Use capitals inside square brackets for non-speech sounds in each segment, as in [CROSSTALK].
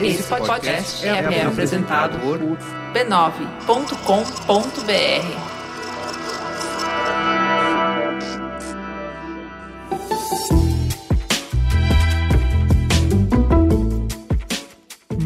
Esse podcast é, é apresentado por b9.com.br.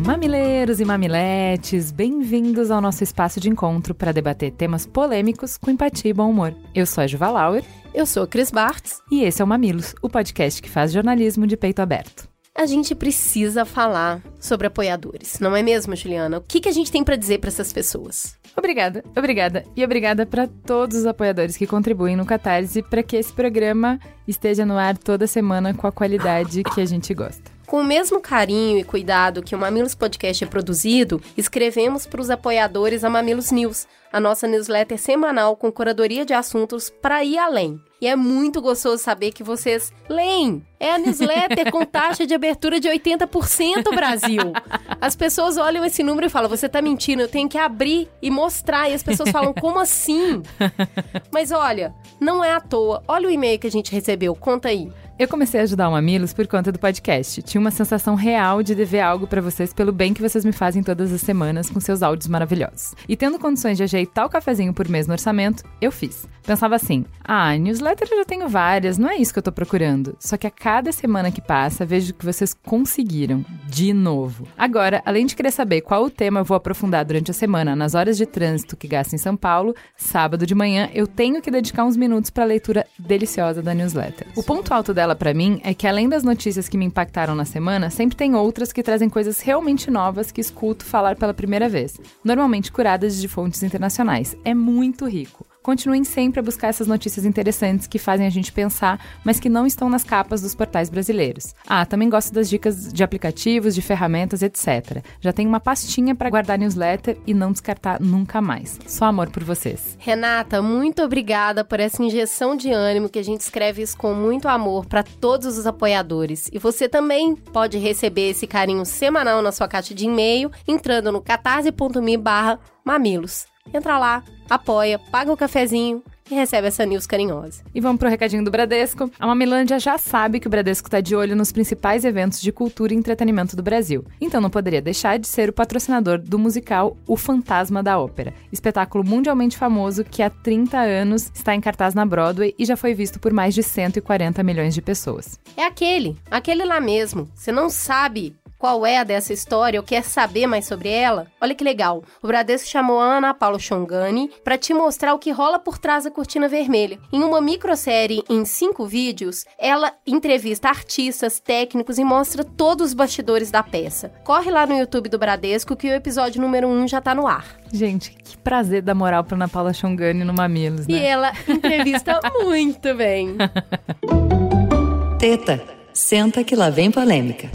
Mamileiros e mamiletes, bem-vindos ao nosso espaço de encontro para debater temas polêmicos com empatia e bom humor. Eu sou a Juva Lauer. Eu sou a Cris Bartz. E esse é o Mamilos, o podcast que faz jornalismo de peito aberto. A gente precisa falar sobre apoiadores, não é mesmo, Juliana? O que, que a gente tem para dizer para essas pessoas? Obrigada, obrigada. E obrigada para todos os apoiadores que contribuem no Catarse para que esse programa esteja no ar toda semana com a qualidade que a gente gosta. Com o mesmo carinho e cuidado que o Mamilos Podcast é produzido, escrevemos para os apoiadores a Mamilos News, a nossa newsletter semanal com curadoria de assuntos para ir além. E é muito gostoso saber que vocês leem. É a newsletter com taxa de abertura de 80% Brasil. As pessoas olham esse número e falam: você tá mentindo, eu tenho que abrir e mostrar. E as pessoas falam: como assim? [LAUGHS] Mas olha, não é à toa. Olha o e-mail que a gente recebeu, conta aí. Eu comecei a ajudar o Mamilos por conta do podcast. Tinha uma sensação real de dever algo para vocês pelo bem que vocês me fazem todas as semanas com seus áudios maravilhosos. E tendo condições de ajeitar o cafezinho por mês no orçamento, eu fiz. Pensava assim: ah, newsletter eu já tenho várias, não é isso que eu tô procurando. Só que a cada semana que passa, vejo que vocês conseguiram. De novo. Agora, além de querer saber qual o tema eu vou aprofundar durante a semana nas horas de trânsito que gasto em São Paulo, sábado de manhã eu tenho que dedicar uns minutos para a leitura deliciosa da newsletter. O ponto alto dela dela para mim é que além das notícias que me impactaram na semana, sempre tem outras que trazem coisas realmente novas que escuto falar pela primeira vez, normalmente curadas de fontes internacionais. É muito rico. Continuem sempre a buscar essas notícias interessantes que fazem a gente pensar, mas que não estão nas capas dos portais brasileiros. Ah, também gosto das dicas de aplicativos, de ferramentas, etc. Já tenho uma pastinha para guardar newsletter e não descartar nunca mais. Só amor por vocês. Renata, muito obrigada por essa injeção de ânimo que a gente escreve isso com muito amor para todos os apoiadores. E você também pode receber esse carinho semanal na sua caixa de e-mail entrando no catarse.me/mamilos. Entra lá, apoia, paga o cafezinho e recebe essa news carinhosa. E vamos pro recadinho do Bradesco. A Mamilândia já sabe que o Bradesco está de olho nos principais eventos de cultura e entretenimento do Brasil. Então não poderia deixar de ser o patrocinador do musical O Fantasma da Ópera, espetáculo mundialmente famoso que há 30 anos está em cartaz na Broadway e já foi visto por mais de 140 milhões de pessoas. É aquele, aquele lá mesmo. Você não sabe qual é a dessa história ou quer saber mais sobre ela? Olha que legal. O Bradesco chamou a Ana Paula Chongani para te mostrar o que rola por trás da cortina vermelha. Em uma microsérie em cinco vídeos, ela entrevista artistas, técnicos e mostra todos os bastidores da peça. Corre lá no YouTube do Bradesco que o episódio número 1 um já tá no ar. Gente, que prazer dar moral pra Ana Paula Chongani no Mamilos, né? E ela entrevista [LAUGHS] muito bem. Teta, senta que lá vem polêmica.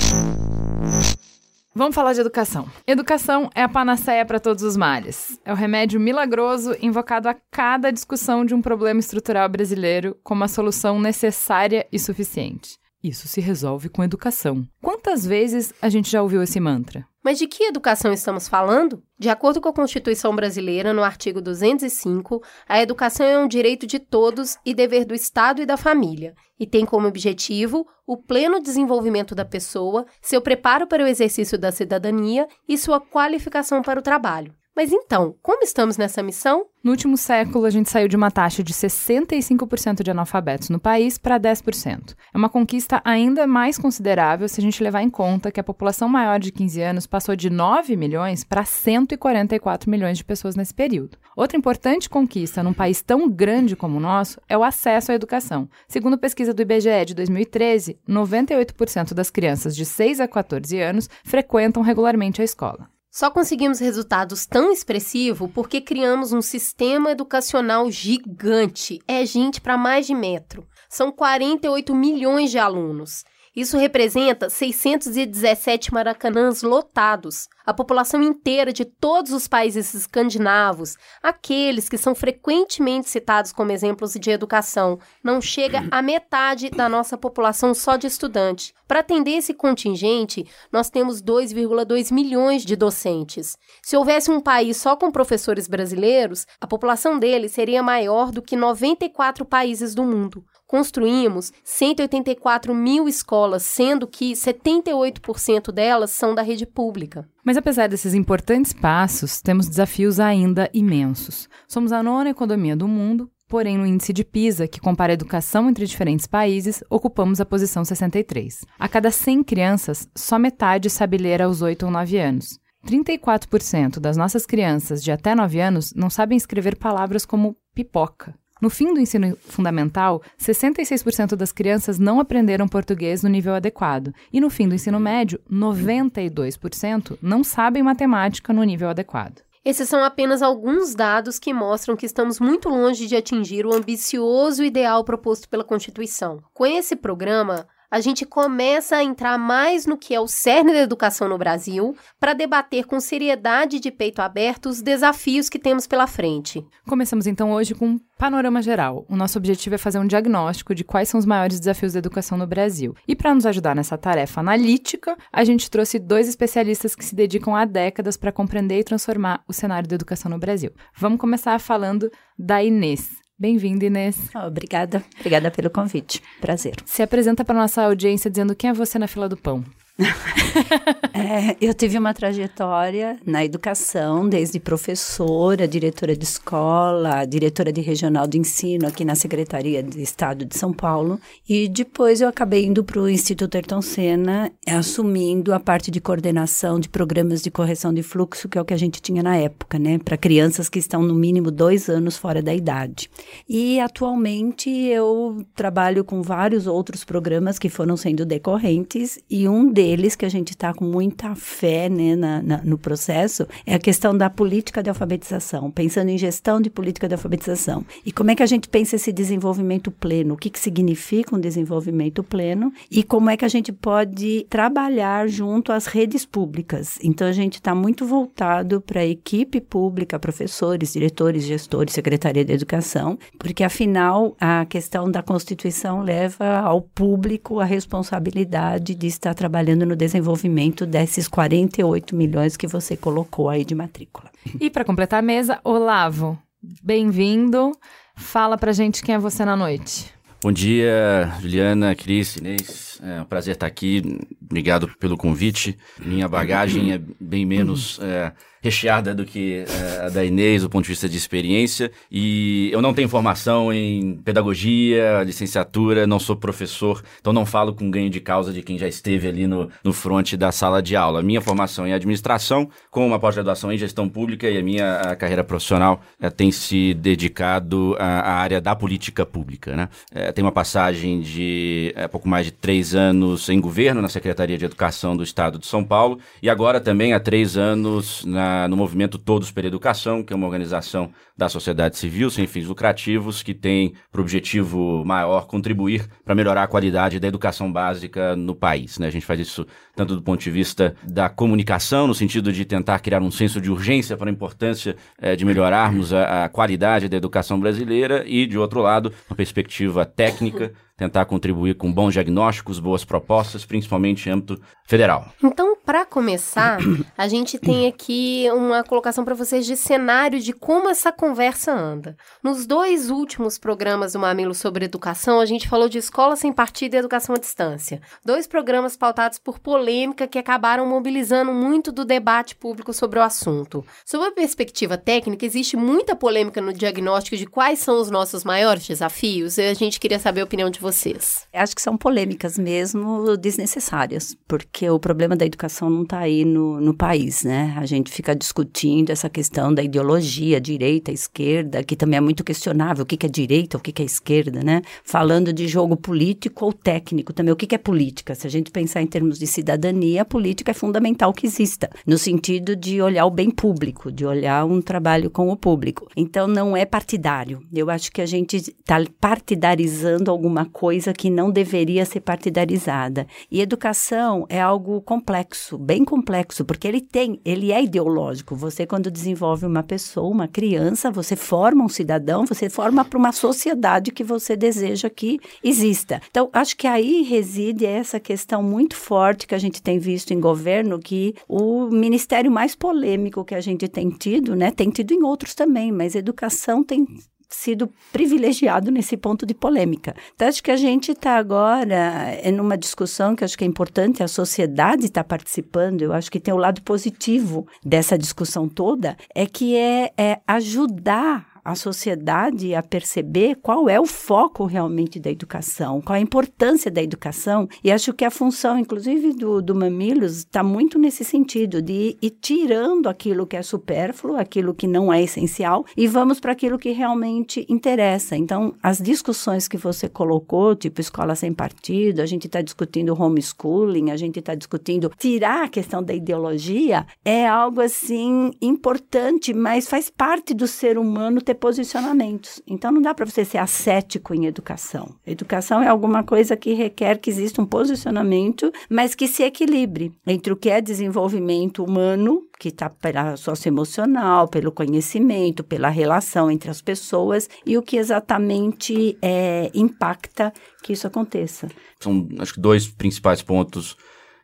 Vamos falar de educação. Educação é a panaceia para todos os males. É o remédio milagroso invocado a cada discussão de um problema estrutural brasileiro como a solução necessária e suficiente. Isso se resolve com educação. Quantas vezes a gente já ouviu esse mantra? Mas de que educação estamos falando? De acordo com a Constituição Brasileira, no artigo 205, a educação é um direito de todos e dever do Estado e da família, e tem como objetivo o pleno desenvolvimento da pessoa, seu preparo para o exercício da cidadania e sua qualificação para o trabalho. Mas então, como estamos nessa missão? No último século, a gente saiu de uma taxa de 65% de analfabetos no país para 10%. É uma conquista ainda mais considerável se a gente levar em conta que a população maior de 15 anos passou de 9 milhões para 144 milhões de pessoas nesse período. Outra importante conquista num país tão grande como o nosso é o acesso à educação. Segundo pesquisa do IBGE de 2013, 98% das crianças de 6 a 14 anos frequentam regularmente a escola. Só conseguimos resultados tão expressivos porque criamos um sistema educacional gigante. É gente para mais de metro. São 48 milhões de alunos. Isso representa 617 maracanãs lotados. A população inteira de todos os países escandinavos, aqueles que são frequentemente citados como exemplos de educação, não chega à metade da nossa população só de estudante. Para atender esse contingente, nós temos 2,2 milhões de docentes. Se houvesse um país só com professores brasileiros, a população dele seria maior do que 94 países do mundo. Construímos 184 mil escolas, sendo que 78% delas são da rede pública. Mas apesar desses importantes passos, temos desafios ainda imensos. Somos a nona economia do mundo, porém no índice de PISA, que compara a educação entre diferentes países, ocupamos a posição 63. A cada 100 crianças, só metade sabe ler aos 8 ou 9 anos. 34% das nossas crianças de até 9 anos não sabem escrever palavras como pipoca. No fim do ensino fundamental, 66% das crianças não aprenderam português no nível adequado, e no fim do ensino médio, 92% não sabem matemática no nível adequado. Esses são apenas alguns dados que mostram que estamos muito longe de atingir o ambicioso ideal proposto pela Constituição. Com esse programa, a gente começa a entrar mais no que é o cerne da educação no Brasil, para debater com seriedade de peito aberto os desafios que temos pela frente. Começamos então hoje com um panorama geral. O nosso objetivo é fazer um diagnóstico de quais são os maiores desafios da educação no Brasil. E para nos ajudar nessa tarefa analítica, a gente trouxe dois especialistas que se dedicam há décadas para compreender e transformar o cenário da educação no Brasil. Vamos começar falando da Inês. Bem-vinda, Inês. Oh, obrigada, obrigada pelo convite. Prazer. Se apresenta para nossa audiência dizendo quem é você na fila do pão. [LAUGHS] é, eu tive uma trajetória na educação, desde professora, diretora de escola, diretora de regional de ensino aqui na Secretaria de Estado de São Paulo. E depois eu acabei indo para o Instituto Ayrton Senna, assumindo a parte de coordenação de programas de correção de fluxo, que é o que a gente tinha na época, né? Para crianças que estão no mínimo dois anos fora da idade. E atualmente eu trabalho com vários outros programas que foram sendo decorrentes, e um deles deles que a gente está com muita fé né, na, na, no processo é a questão da política de alfabetização, pensando em gestão de política de alfabetização. E como é que a gente pensa esse desenvolvimento pleno? O que, que significa um desenvolvimento pleno? E como é que a gente pode trabalhar junto às redes públicas? Então, a gente está muito voltado para a equipe pública, professores, diretores, gestores, secretaria de educação, porque afinal a questão da Constituição leva ao público a responsabilidade de estar trabalhando no desenvolvimento desses 48 milhões que você colocou aí de matrícula. E para completar a mesa, Olavo, bem-vindo. Fala pra gente quem é você na noite. Bom dia, Juliana, Cris, Inês. É um prazer estar aqui. Obrigado pelo convite. Minha bagagem é bem menos é, recheada do que é, a da Inês do ponto de vista de experiência. E eu não tenho formação em pedagogia, licenciatura, não sou professor, então não falo com ganho de causa de quem já esteve ali no, no front da sala de aula. Minha formação em administração, com uma pós-graduação em gestão pública e a minha a carreira profissional é, tem se dedicado à, à, área da política pública. Né? É, tem uma passagem de é, pouco mais de três anos em governo, na Secretaria de Educação do Estado de São Paulo, e agora também há três anos na no movimento Todos pela Educação, que é uma organização da sociedade civil sem fins lucrativos que tem por objetivo maior contribuir para melhorar a qualidade da educação básica no país. Né? A gente faz isso tanto do ponto de vista da comunicação, no sentido de tentar criar um senso de urgência para a importância é, de melhorarmos a, a qualidade da educação brasileira, e, de outro lado, uma perspectiva técnica tentar contribuir com bons diagnósticos, boas propostas, principalmente em âmbito federal. Então, para começar, a gente tem aqui uma colocação para vocês de cenário de como essa conversa anda. Nos dois últimos programas do Mamilo sobre educação, a gente falou de escola sem partido e educação à distância. Dois programas pautados por polêmica que acabaram mobilizando muito do debate público sobre o assunto. Sob a perspectiva técnica, existe muita polêmica no diagnóstico de quais são os nossos maiores desafios e a gente queria saber a opinião de vocês vocês? Acho que são polêmicas mesmo desnecessárias, porque o problema da educação não está aí no, no país, né? A gente fica discutindo essa questão da ideologia, direita, esquerda, que também é muito questionável, o que, que é direita, o que, que é esquerda, né? Falando de jogo político ou técnico também, o que, que é política? Se a gente pensar em termos de cidadania, a política é fundamental que exista, no sentido de olhar o bem público, de olhar um trabalho com o público. Então, não é partidário. Eu acho que a gente está partidarizando alguma coisa que não deveria ser partidarizada. E educação é algo complexo, bem complexo, porque ele tem, ele é ideológico. Você quando desenvolve uma pessoa, uma criança, você forma um cidadão, você forma para uma sociedade que você deseja que exista. Então, acho que aí reside essa questão muito forte que a gente tem visto em governo, que o ministério mais polêmico que a gente tem tido, né, tem tido em outros também, mas educação tem sido privilegiado nesse ponto de polêmica. Então, acho que a gente está agora é numa discussão que acho que é importante, a sociedade está participando, eu acho que tem o lado positivo dessa discussão toda, é que é, é ajudar a sociedade a perceber qual é o foco realmente da educação, qual a importância da educação. E acho que a função, inclusive, do, do Mamilos está muito nesse sentido, de ir tirando aquilo que é supérfluo, aquilo que não é essencial, e vamos para aquilo que realmente interessa. Então, as discussões que você colocou, tipo escola sem partido, a gente está discutindo homeschooling, a gente está discutindo tirar a questão da ideologia, é algo assim importante, mas faz parte do ser humano ter posicionamentos. Então não dá para você ser ascético em educação. Educação é alguma coisa que requer que exista um posicionamento, mas que se equilibre entre o que é desenvolvimento humano, que está pela socioemocional, pelo conhecimento, pela relação entre as pessoas, e o que exatamente é, impacta que isso aconteça. São, acho que, dois principais pontos,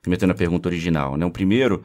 remetendo à pergunta original. Né? O primeiro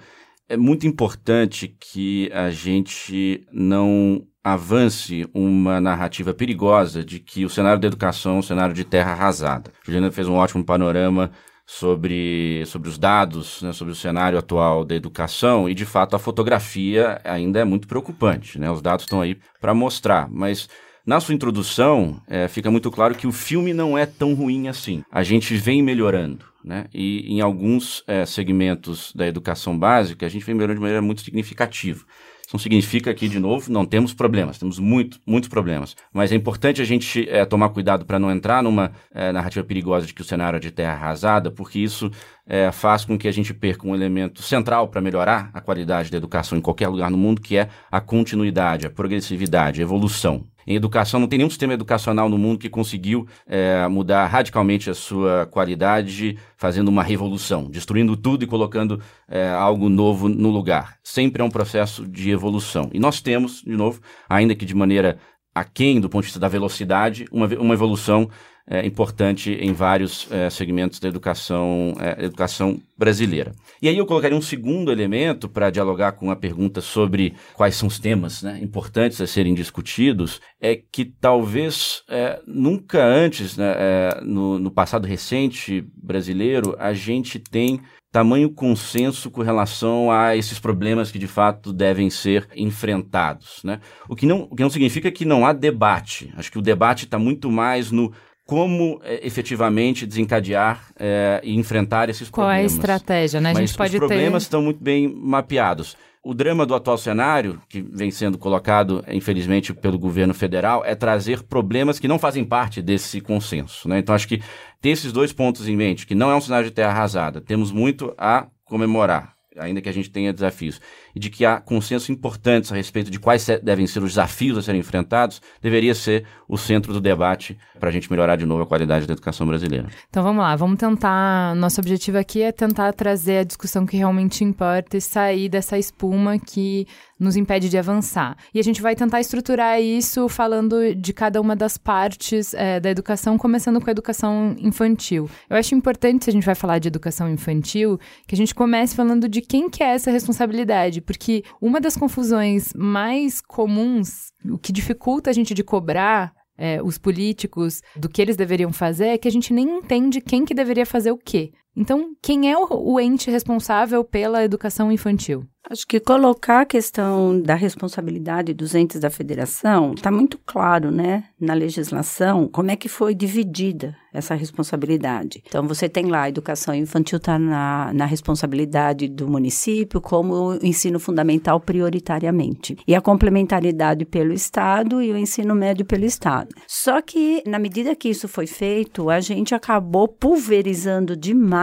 é muito importante que a gente não avance uma narrativa perigosa de que o cenário da educação é um cenário de terra arrasada. Juliana fez um ótimo panorama sobre, sobre os dados, né, sobre o cenário atual da educação e, de fato, a fotografia ainda é muito preocupante. Né? Os dados estão aí para mostrar, mas na sua introdução é, fica muito claro que o filme não é tão ruim assim. A gente vem melhorando. Né? E em alguns é, segmentos da educação básica, a gente vem melhorando de maneira muito significativa. Isso não significa que, de novo, não temos problemas, temos muito, muitos problemas. Mas é importante a gente é, tomar cuidado para não entrar numa é, narrativa perigosa de que o cenário é de terra arrasada, porque isso é, faz com que a gente perca um elemento central para melhorar a qualidade da educação em qualquer lugar no mundo, que é a continuidade, a progressividade, a evolução. Em educação, não tem nenhum sistema educacional no mundo que conseguiu é, mudar radicalmente a sua qualidade, fazendo uma revolução, destruindo tudo e colocando é, algo novo no lugar. Sempre é um processo de evolução. E nós temos, de novo, ainda que de maneira aquém do ponto de vista da velocidade, uma, uma evolução é, importante em vários é, segmentos da educação, é, educação brasileira. E aí eu colocaria um segundo elemento para dialogar com a pergunta sobre quais são os temas né, importantes a serem discutidos, é que talvez nunca antes, né, no, no passado recente brasileiro, a gente tem tamanho consenso com relação a esses problemas que de fato devem ser enfrentados. Né? O, que não, o que não significa que não há debate. Acho que o debate está muito mais no como é, efetivamente desencadear é, e enfrentar esses Qual problemas. Qual é a estratégia, né? A Mas gente pode os problemas ter... estão muito bem mapeados. O drama do atual cenário, que vem sendo colocado, infelizmente, pelo governo federal, é trazer problemas que não fazem parte desse consenso. Né? Então, acho que ter esses dois pontos em mente, que não é um cenário de terra arrasada, temos muito a comemorar ainda que a gente tenha desafios, e de que há consenso importantes a respeito de quais devem ser os desafios a serem enfrentados, deveria ser o centro do debate para a gente melhorar de novo a qualidade da educação brasileira. Então vamos lá, vamos tentar. Nosso objetivo aqui é tentar trazer a discussão que realmente importa e sair dessa espuma que nos impede de avançar. E a gente vai tentar estruturar isso falando de cada uma das partes é, da educação, começando com a educação infantil. Eu acho importante, se a gente vai falar de educação infantil, que a gente comece falando de quem que é essa responsabilidade, porque uma das confusões mais comuns, o que dificulta a gente de cobrar é, os políticos do que eles deveriam fazer é que a gente nem entende quem que deveria fazer o quê. Então, quem é o, ente responsável pela educação infantil? Acho que colocar a questão da responsabilidade dos entes da federação está muito claro, né, na legislação, como é que foi dividida essa responsabilidade. Então, você tem lá a educação infantil está na, na responsabilidade do município, como o ensino fundamental prioritariamente. E a complementaridade pelo Estado e o ensino médio pelo Estado. Só que, na medida que isso foi feito, a gente acabou pulverizando demais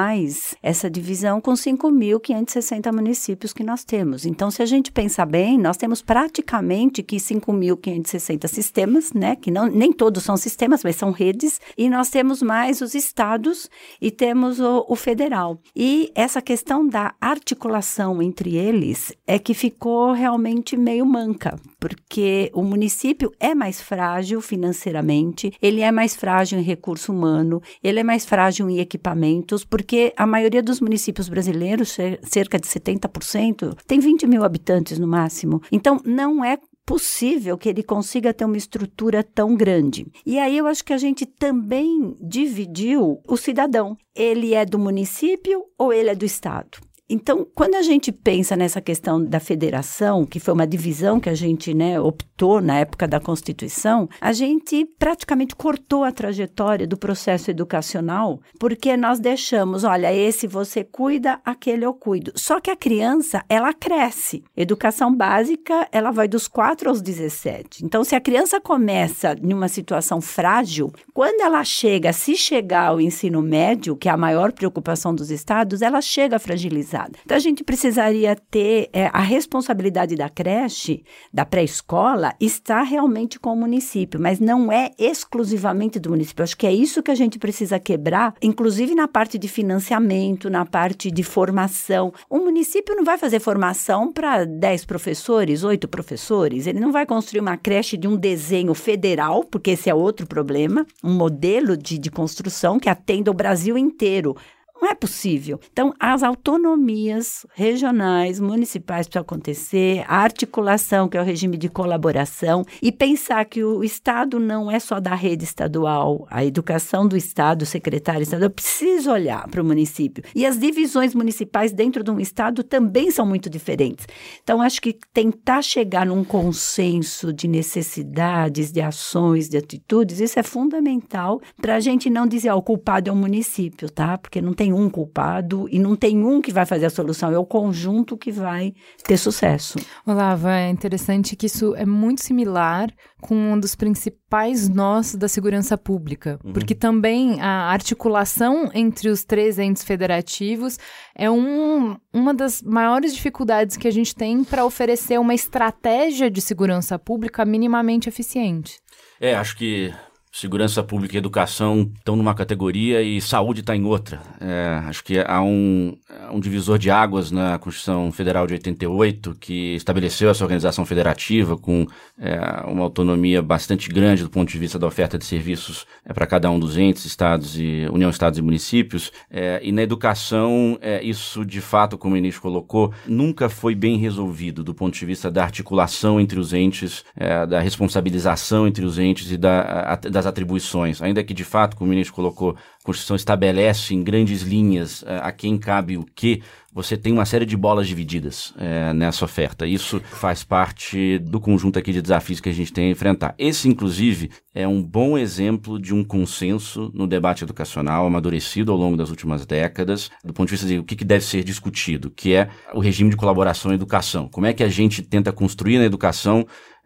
essa divisão com 5.560 municípios que nós temos. Então, se a gente pensar bem, nós temos praticamente que 5.560 sistemas, né? Que não, nem todos são sistemas, mas são redes, e nós temos mais os estados e temos o, o federal. E essa questão da articulação entre eles é que ficou realmente meio manca, porque o município é mais frágil financeiramente, ele é mais frágil em recurso humano, ele é mais frágil em equipamentos, porque a maioria dos municípios brasileiros, cerca de 70%, tem 20 mil habitantes no máximo. Então, não é possível que ele consiga ter uma estrutura tão grande. E aí eu acho que a gente também dividiu o cidadão. Ele é do município ou ele é do estado? Então, quando a gente pensa nessa questão da federação, que foi uma divisão que a gente né, optou na época da Constituição, a gente praticamente cortou a trajetória do processo educacional, porque nós deixamos, olha, esse você cuida, aquele eu cuido. Só que a criança, ela cresce. Educação básica, ela vai dos 4 aos 17. Então, se a criança começa em uma situação frágil, quando ela chega, se chegar ao ensino médio, que é a maior preocupação dos estados, ela chega fragilizada. Então, a gente precisaria ter é, a responsabilidade da creche, da pré-escola, está realmente com o município, mas não é exclusivamente do município. Acho que é isso que a gente precisa quebrar, inclusive na parte de financiamento, na parte de formação. O município não vai fazer formação para 10 professores, 8 professores, ele não vai construir uma creche de um desenho federal, porque esse é outro problema, um modelo de, de construção que atenda o Brasil inteiro. Não é possível. Então, as autonomias regionais, municipais precisam acontecer, a articulação, que é o regime de colaboração, e pensar que o Estado não é só da rede estadual, a educação do Estado, o secretário estadual, precisa olhar para o município. E as divisões municipais dentro de um Estado também são muito diferentes. Então, acho que tentar chegar num consenso de necessidades, de ações, de atitudes, isso é fundamental para a gente não dizer, ó, o culpado é o município, tá? Porque não tem tem um culpado e não tem um que vai fazer a solução, é o conjunto que vai ter sucesso. Olava, é interessante que isso é muito similar com um dos principais nós da segurança pública, uhum. porque também a articulação entre os três entes federativos é um, uma das maiores dificuldades que a gente tem para oferecer uma estratégia de segurança pública minimamente eficiente. É, acho que segurança pública e educação estão numa categoria e saúde está em outra. É, acho que há um, um, divisor de águas na Constituição Federal de 88 que estabeleceu essa organização federativa com é, uma autonomia bastante grande do ponto de vista da oferta de serviços é, para cada um dos entes, estados e União, estados e municípios. É, e na educação, é, isso de fato, como o ministro colocou, nunca foi bem resolvido do ponto de vista da articulação entre os entes, é, da responsabilização entre os entes e da, a, da das atribuições, ainda que de fato, como o ministro colocou, a Constituição estabelece em grandes linhas uh, a quem cabe o que, você tem uma série de bolas divididas uh, nessa oferta. Isso faz parte do conjunto aqui de desafios que a gente tem a enfrentar. Esse, inclusive, é um bom exemplo de um consenso no debate educacional amadurecido ao longo das últimas décadas, do ponto de vista de o que, deve ser discutido, que é o regime de colaboração em educação. Como é que a gente tenta construir na educação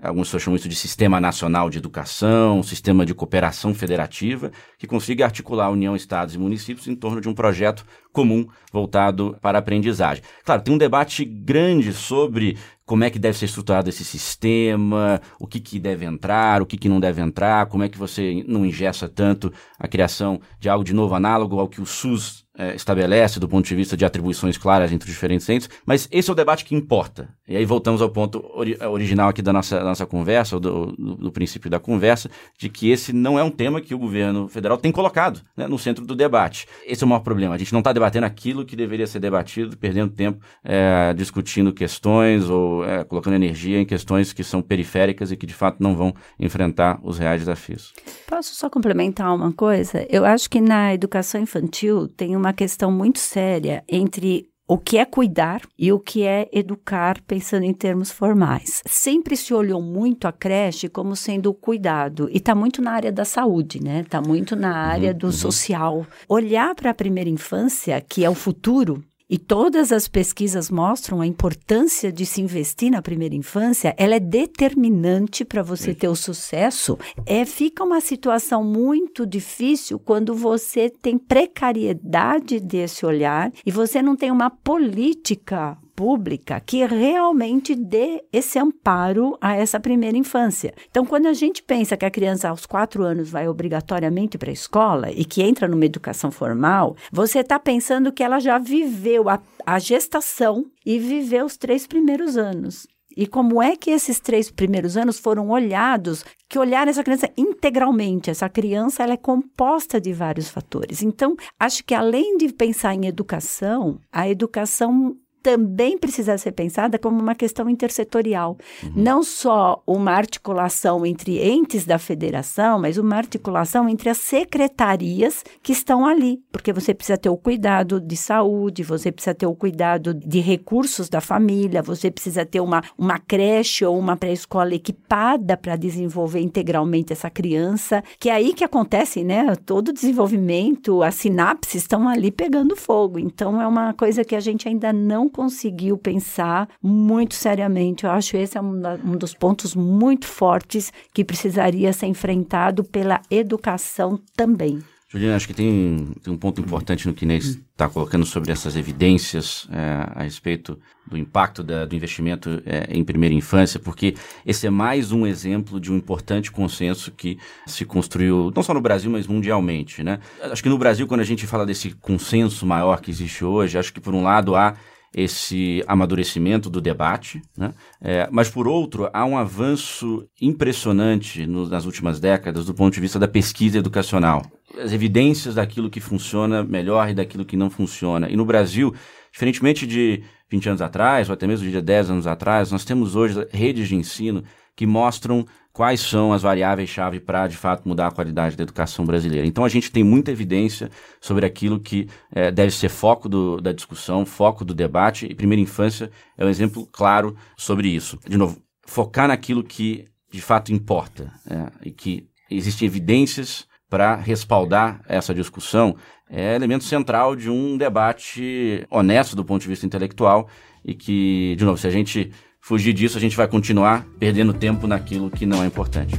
alguns chamam isso de Sistema Nacional de Educação, Sistema de Cooperação Federativa, que consiga articular a União, Estados e municípios em torno de um projeto comum voltado para a aprendizagem. Claro, tem um debate grande sobre como é que deve ser estruturado esse sistema, o que, que deve entrar, o que, que não deve entrar, como é que você não ingessa tanto a criação de algo de novo análogo ao que o SUS é, estabelece do ponto de vista de atribuições claras entre os diferentes entes, mas esse é o debate que importa. E aí voltamos ao ponto ori original aqui da nossa, da nossa conversa, do, do, do, princípio da conversa, de que esse não é um tema que o governo federal tem colocado né, no centro do debate. Esse é o maior problema. A gente não está debatendo aquilo que deveria ser debatido, perdendo tempo é, discutindo questões ou é, colocando energia em questões que são periféricas e que de fato não vão enfrentar os reais desafios. Posso só complementar uma coisa? Eu acho que na educação infantil tem uma uma questão muito séria entre o que é cuidar e o que é educar, pensando em termos formais. Sempre se olhou muito a creche como sendo o cuidado, e está muito na área da saúde, né? Está muito na área uhum, do uhum. social. Olhar para a primeira infância, que é o futuro, e todas as pesquisas mostram a importância de se investir na primeira infância, ela é determinante para você ter o sucesso. É fica uma situação muito difícil quando você tem precariedade desse olhar e você não tem uma política pública que realmente dê esse amparo a essa primeira infância. Então, quando a gente pensa que a criança aos quatro anos vai obrigatoriamente para a escola e que entra numa educação formal, você está pensando que ela já viveu a, a gestação e viveu os três primeiros anos. E como é que esses três primeiros anos foram olhados, que olhar essa criança integralmente. Essa criança ela é composta de vários fatores. Então, acho que além de pensar em educação, a educação também precisa ser pensada como uma questão intersetorial. Uhum. Não só uma articulação entre entes da federação, mas uma articulação entre as secretarias que estão ali, porque você precisa ter o cuidado de saúde, você precisa ter o cuidado de recursos da família, você precisa ter uma, uma creche ou uma pré-escola equipada para desenvolver integralmente essa criança, que é aí que acontece, né? Todo o desenvolvimento, as sinapses estão ali pegando fogo. Então, é uma coisa que a gente ainda não conseguiu pensar muito seriamente. Eu acho esse é um, um dos pontos muito fortes que precisaria ser enfrentado pela educação também. Juliana, acho que tem, tem um ponto importante no que Inês está colocando sobre essas evidências é, a respeito do impacto da, do investimento é, em primeira infância, porque esse é mais um exemplo de um importante consenso que se construiu, não só no Brasil, mas mundialmente. Né? Acho que no Brasil, quando a gente fala desse consenso maior que existe hoje, acho que por um lado há esse amadurecimento do debate, né? É, mas por outro, há um avanço impressionante no, nas últimas décadas do ponto de vista da pesquisa educacional. As evidências daquilo que funciona melhor e daquilo que não funciona. E no Brasil, diferentemente de 20 anos atrás, ou até mesmo de 10 anos atrás, nós temos hoje redes de ensino que mostram quais são as variáveis-chave para, de fato, mudar a qualidade da educação brasileira. Então, a gente tem muita evidência sobre aquilo que é, deve ser foco do, da discussão, foco do debate, e primeira infância é um exemplo claro sobre isso. De novo, focar naquilo que, de fato, importa, é, e que existem evidências para respaldar essa discussão, é elemento central de um debate honesto do ponto de vista intelectual e que, de novo, se a gente fugir disso, a gente vai continuar perdendo tempo naquilo que não é importante.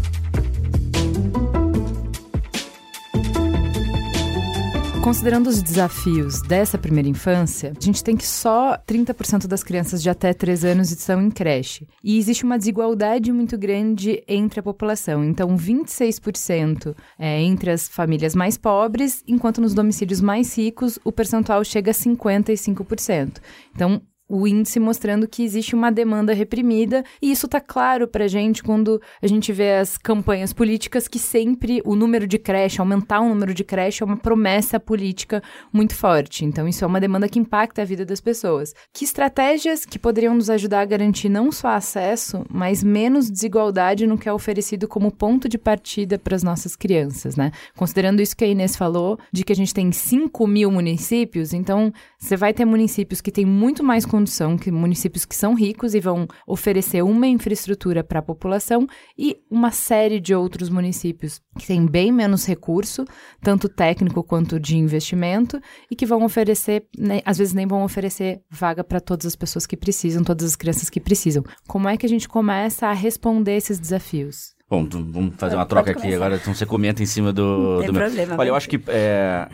Considerando os desafios dessa primeira infância, a gente tem que só 30% das crianças de até 3 anos estão em creche. E existe uma desigualdade muito grande entre a população. Então, 26% é entre as famílias mais pobres, enquanto nos domicílios mais ricos o percentual chega a 55%. Então, o índice mostrando que existe uma demanda reprimida, e isso está claro para a gente quando a gente vê as campanhas políticas que sempre o número de creche, aumentar o número de creche é uma promessa política muito forte. Então, isso é uma demanda que impacta a vida das pessoas. Que estratégias que poderiam nos ajudar a garantir não só acesso, mas menos desigualdade no que é oferecido como ponto de partida para as nossas crianças, né? Considerando isso que a Inês falou, de que a gente tem 5 mil municípios, então você vai ter municípios que têm muito mais condução que municípios que são ricos e vão oferecer uma infraestrutura para a população e uma série de outros municípios que têm bem menos recurso, tanto técnico quanto de investimento, e que vão oferecer, né, às vezes nem vão oferecer vaga para todas as pessoas que precisam, todas as crianças que precisam. Como é que a gente começa a responder esses desafios? Bom, vamos fazer uma troca aqui agora, então você comenta em cima do, [LAUGHS] Não do tem problema, meu. Olha, eu acho que é,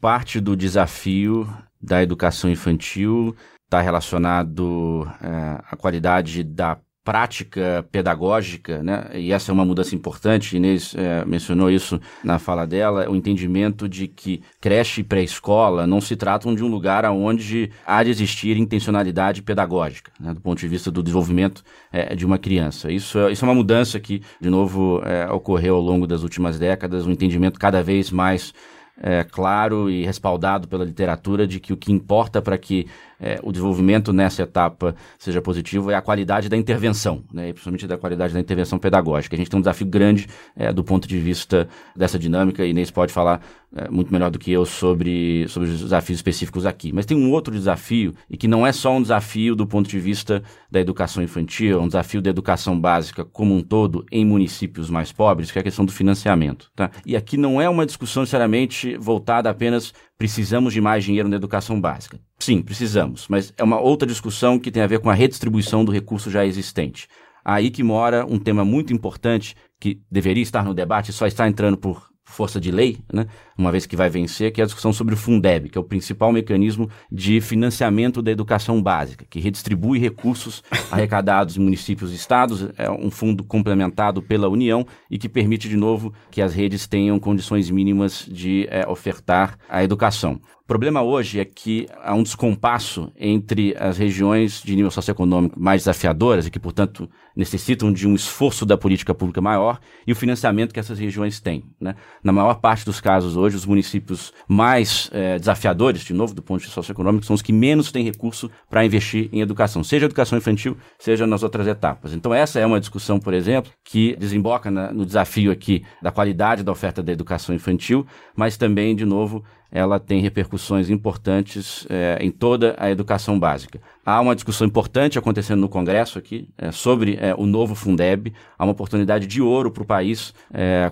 parte do desafio da educação infantil está relacionado é, à qualidade da prática pedagógica, né? E essa é uma mudança importante. Inês é, mencionou isso na fala dela, o entendimento de que creche e pré-escola não se tratam de um lugar onde há de existir intencionalidade pedagógica, né? do ponto de vista do desenvolvimento é, de uma criança. Isso, é, isso é uma mudança que, de novo, é, ocorreu ao longo das últimas décadas, um entendimento cada vez mais é, claro e respaldado pela literatura de que o que importa para que é, o desenvolvimento nessa etapa seja positivo é a qualidade da intervenção, né, e principalmente da qualidade da intervenção pedagógica. A gente tem um desafio grande é, do ponto de vista dessa dinâmica, e Inês pode falar é, muito melhor do que eu sobre, sobre os desafios específicos aqui. Mas tem um outro desafio, e que não é só um desafio do ponto de vista da educação infantil, é um desafio da educação básica como um todo em municípios mais pobres, que é a questão do financiamento. Tá? E aqui não é uma discussão necessariamente voltada apenas precisamos de mais dinheiro na educação básica. Sim, precisamos, mas é uma outra discussão que tem a ver com a redistribuição do recurso já existente. Aí que mora um tema muito importante que deveria estar no debate, só está entrando por força de lei, né, uma vez que vai vencer, que é a discussão sobre o Fundeb, que é o principal mecanismo de financiamento da educação básica, que redistribui recursos [LAUGHS] arrecadados em municípios e estados, é um fundo complementado pela União e que permite, de novo, que as redes tenham condições mínimas de é, ofertar a educação. O problema hoje é que há um descompasso entre as regiões de nível socioeconômico mais desafiadoras e que, portanto, necessitam de um esforço da política pública maior e o financiamento que essas regiões têm. Né? Na maior parte dos casos Hoje, os municípios mais é, desafiadores, de novo, do ponto de vista socioeconômico, são os que menos têm recurso para investir em educação, seja educação infantil, seja nas outras etapas. Então, essa é uma discussão, por exemplo, que desemboca na, no desafio aqui da qualidade da oferta da educação infantil, mas também, de novo, ela tem repercussões importantes é, em toda a educação básica. Há uma discussão importante acontecendo no Congresso aqui é, sobre é, o novo Fundeb. Há uma oportunidade de ouro para o país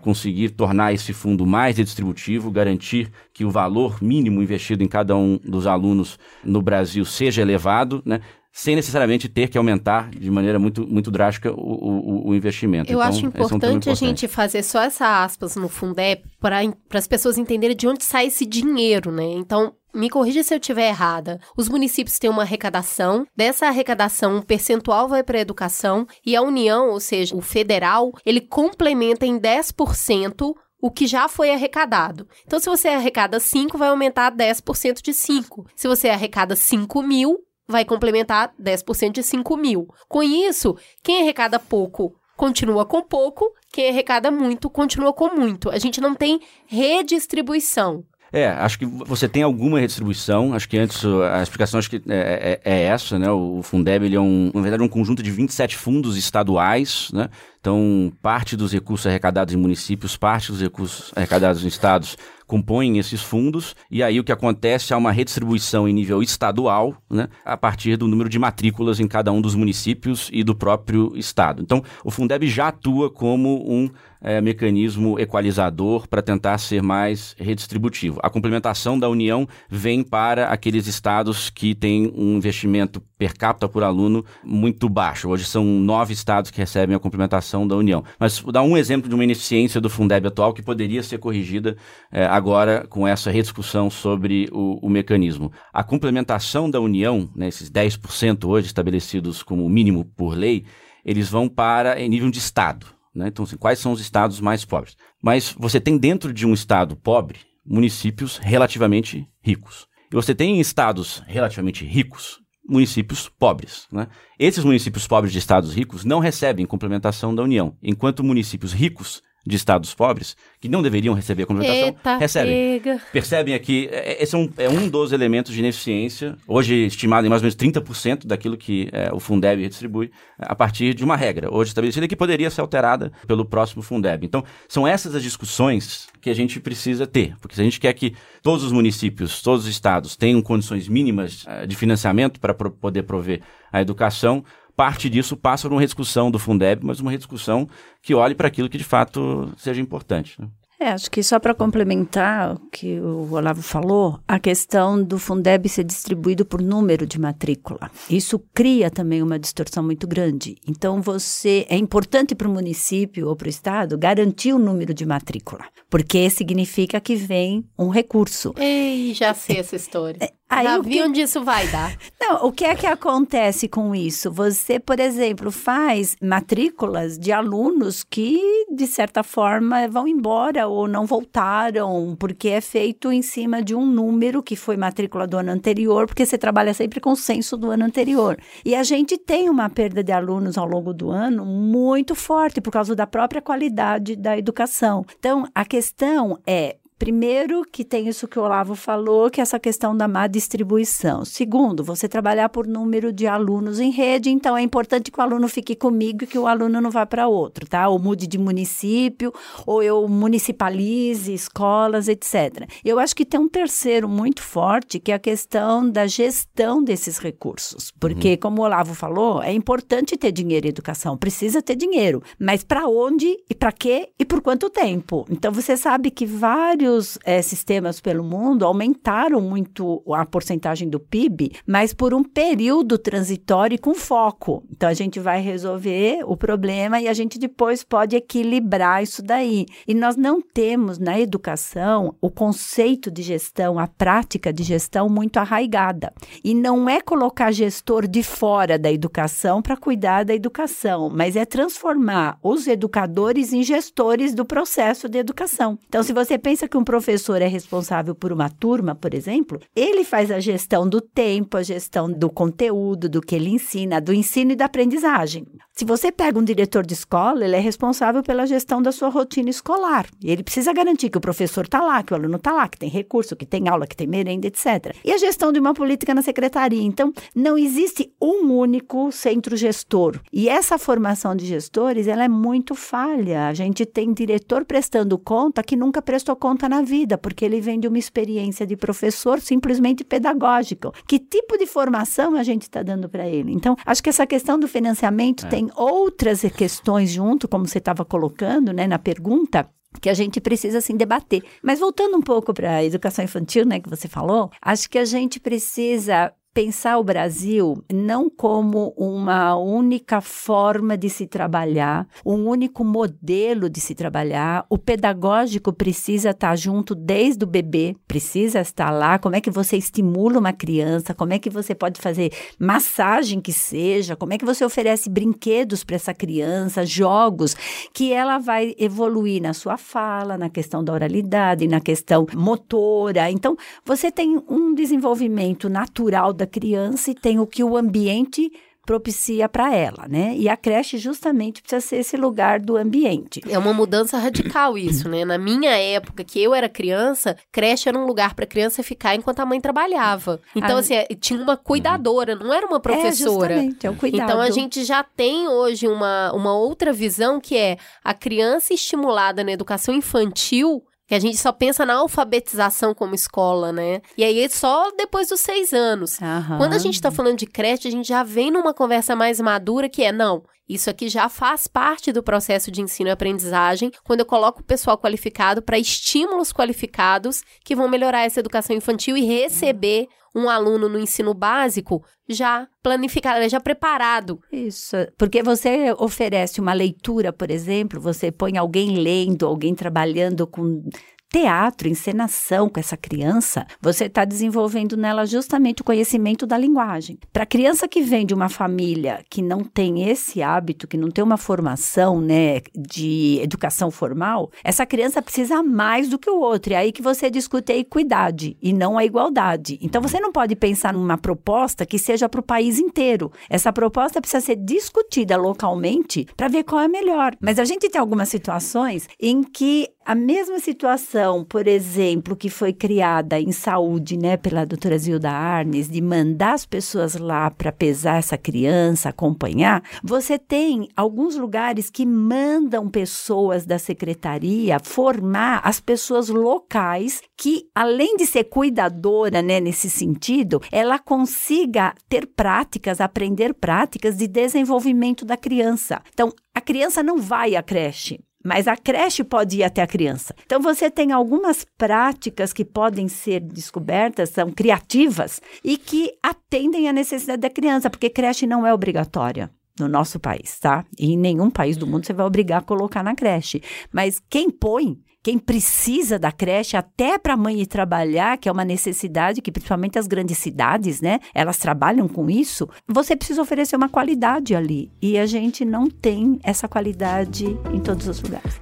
conseguir tornar esse fundo mais redistributivo, garantir que o valor mínimo investido em cada um dos alunos no Brasil seja elevado, né? Sem necessariamente ter que aumentar de maneira muito, muito drástica o, o, o investimento. Eu então, acho importante, é um importante, a gente fazer só essa aspas no Fundeb para as pessoas entenderem de onde sai esse dinheiro, né? Então, me corrija se eu estiver errada. Os municípios têm uma arrecadação, dessa arrecadação um percentual vai para a educação e a União, ou seja, o federal, ele complementa em 10% o que já foi arrecadado. Então, se você arrecada 5, vai aumentar 10% de 5. Se você arrecada 5 mil, vai complementar 10% de 5 mil. Com isso, quem arrecada pouco continua com pouco, quem arrecada muito continua com muito. A gente não tem redistribuição. É, acho que você tem alguma redistribuição. Acho que antes a explicação acho que é, é, é essa, né? O Fundeb ele é um, na verdade, um conjunto de 27 fundos estaduais, né? Então, parte dos recursos arrecadados em municípios, parte dos recursos arrecadados em estados compõem esses fundos, e aí o que acontece é uma redistribuição em nível estadual, né, a partir do número de matrículas em cada um dos municípios e do próprio estado. Então, o Fundeb já atua como um é, mecanismo equalizador para tentar ser mais redistributivo. A complementação da União vem para aqueles estados que têm um investimento per capita por aluno muito baixo. Hoje são nove estados que recebem a complementação da União. Mas dar um exemplo de uma ineficiência do Fundeb atual que poderia ser corrigida é, agora com essa rediscussão sobre o, o, mecanismo. A complementação da União, né, esses 10% hoje estabelecidos como mínimo por lei, eles vão para em nível de estado. Né? Então, assim, quais são os estados mais pobres? Mas você tem dentro de um estado pobre municípios relativamente ricos. E você tem estados relativamente ricos municípios pobres. Né? Esses municípios pobres de estados ricos não recebem complementação da União, enquanto municípios ricos de estados pobres, que não deveriam receber a complementação, Eita, recebem. Pega. Percebem aqui, é, é, esse é um, é um dos elementos de ineficiência, hoje estimado em mais ou menos 30% daquilo que é, o Fundeb distribui, a partir de uma regra, hoje estabelecida, que poderia ser alterada pelo próximo Fundeb. Então, são essas as discussões que a gente precisa ter, porque se a gente quer que todos os municípios, todos os estados tenham condições mínimas é, de financiamento para poder prover a educação, parte disso passa por uma rediscussão do Fundeb, mas uma rediscussão que olhe para aquilo que de fato seja importante. Né? É, acho que só para complementar o que o Olavo falou, a questão do Fundeb ser distribuído por número de matrícula. Isso cria também uma distorção muito grande. Então, você é importante para o município ou para o estado garantir o número de matrícula, porque significa que vem um recurso. Ei, já sei essa história. É, Aí, Já vi que... onde isso vai dar. [LAUGHS] Não, o que é que acontece com isso? Você, por exemplo, faz matrículas de alunos que, de certa forma, vão embora ou não voltaram, porque é feito em cima de um número que foi matrícula do ano anterior, porque você trabalha sempre com o censo do ano anterior. E a gente tem uma perda de alunos ao longo do ano muito forte por causa da própria qualidade da educação. Então, a questão é Primeiro, que tem isso que o Olavo falou, que é essa questão da má distribuição. Segundo, você trabalhar por número de alunos em rede, então é importante que o aluno fique comigo e que o aluno não vá para outro, tá? Ou mude de município, ou eu municipalize escolas, etc. Eu acho que tem um terceiro muito forte, que é a questão da gestão desses recursos. Porque, uhum. como o Olavo falou, é importante ter dinheiro em educação, precisa ter dinheiro. Mas para onde e para quê e por quanto tempo? Então, você sabe que vários vários é, sistemas pelo mundo aumentaram muito a porcentagem do PIB, mas por um período transitório e com foco. Então a gente vai resolver o problema e a gente depois pode equilibrar isso daí. E nós não temos na educação o conceito de gestão, a prática de gestão muito arraigada. E não é colocar gestor de fora da educação para cuidar da educação, mas é transformar os educadores em gestores do processo de educação. Então, se você pensa que um professor é responsável por uma turma, por exemplo, ele faz a gestão do tempo, a gestão do conteúdo, do que ele ensina, do ensino e da aprendizagem. Se você pega um diretor de escola, ele é responsável pela gestão da sua rotina escolar. E ele precisa garantir que o professor está lá, que o aluno está lá, que tem recurso, que tem aula, que tem merenda, etc. E a gestão de uma política na secretaria. Então, não existe um único centro gestor. E essa formação de gestores, ela é muito falha. A gente tem diretor prestando conta que nunca prestou conta na vida, porque ele vem de uma experiência de professor simplesmente pedagógico. Que tipo de formação a gente está dando para ele? Então, acho que essa questão do financiamento é. tem outras questões junto, como você estava colocando, né, na pergunta, que a gente precisa assim debater. Mas voltando um pouco para a educação infantil, né, que você falou, acho que a gente precisa pensar o Brasil não como uma única forma de se trabalhar, um único modelo de se trabalhar. O pedagógico precisa estar junto desde o bebê, precisa estar lá. Como é que você estimula uma criança? Como é que você pode fazer massagem que seja? Como é que você oferece brinquedos para essa criança, jogos que ela vai evoluir na sua fala, na questão da oralidade, na questão motora. Então, você tem um desenvolvimento natural da criança e tem o que o ambiente propicia para ela, né? E a creche justamente precisa ser esse lugar do ambiente. É uma mudança radical isso, né? Na minha época, que eu era criança, creche era um lugar para criança ficar enquanto a mãe trabalhava. Então, a... assim, é, tinha uma cuidadora, não era uma professora. É, justamente, é o cuidado. Então, a gente já tem hoje uma, uma outra visão que é a criança estimulada na educação infantil que a gente só pensa na alfabetização como escola, né? E aí só depois dos seis anos. Aham. Quando a gente está falando de creche, a gente já vem numa conversa mais madura que é, não, isso aqui já faz parte do processo de ensino e aprendizagem, quando eu coloco o pessoal qualificado para estímulos qualificados que vão melhorar essa educação infantil e receber um aluno no ensino básico já planificado, já preparado. Isso, porque você oferece uma leitura, por exemplo, você põe alguém lendo, alguém trabalhando com teatro, encenação com essa criança, você está desenvolvendo nela justamente o conhecimento da linguagem. Para a criança que vem de uma família que não tem esse hábito, que não tem uma formação né, de educação formal, essa criança precisa mais do que o outro. É aí que você discute a equidade e não a igualdade. Então você não pode pensar numa proposta que seja para o país inteiro. Essa proposta precisa ser discutida localmente para ver qual é melhor. Mas a gente tem algumas situações em que a mesma situação, por exemplo, que foi criada em saúde, né, pela doutora Zilda Arnes, de mandar as pessoas lá para pesar essa criança, acompanhar, você tem alguns lugares que mandam pessoas da secretaria formar as pessoas locais que, além de ser cuidadora, né, nesse sentido, ela consiga ter práticas, aprender práticas de desenvolvimento da criança. Então, a criança não vai à creche mas a creche pode ir até a criança. Então você tem algumas práticas que podem ser descobertas, são criativas e que atendem à necessidade da criança, porque creche não é obrigatória no nosso país, tá? E em nenhum país do mundo você vai obrigar a colocar na creche. Mas quem põe quem precisa da creche até para a mãe ir trabalhar, que é uma necessidade que principalmente as grandes cidades, né, elas trabalham com isso, você precisa oferecer uma qualidade ali. E a gente não tem essa qualidade em todos os lugares.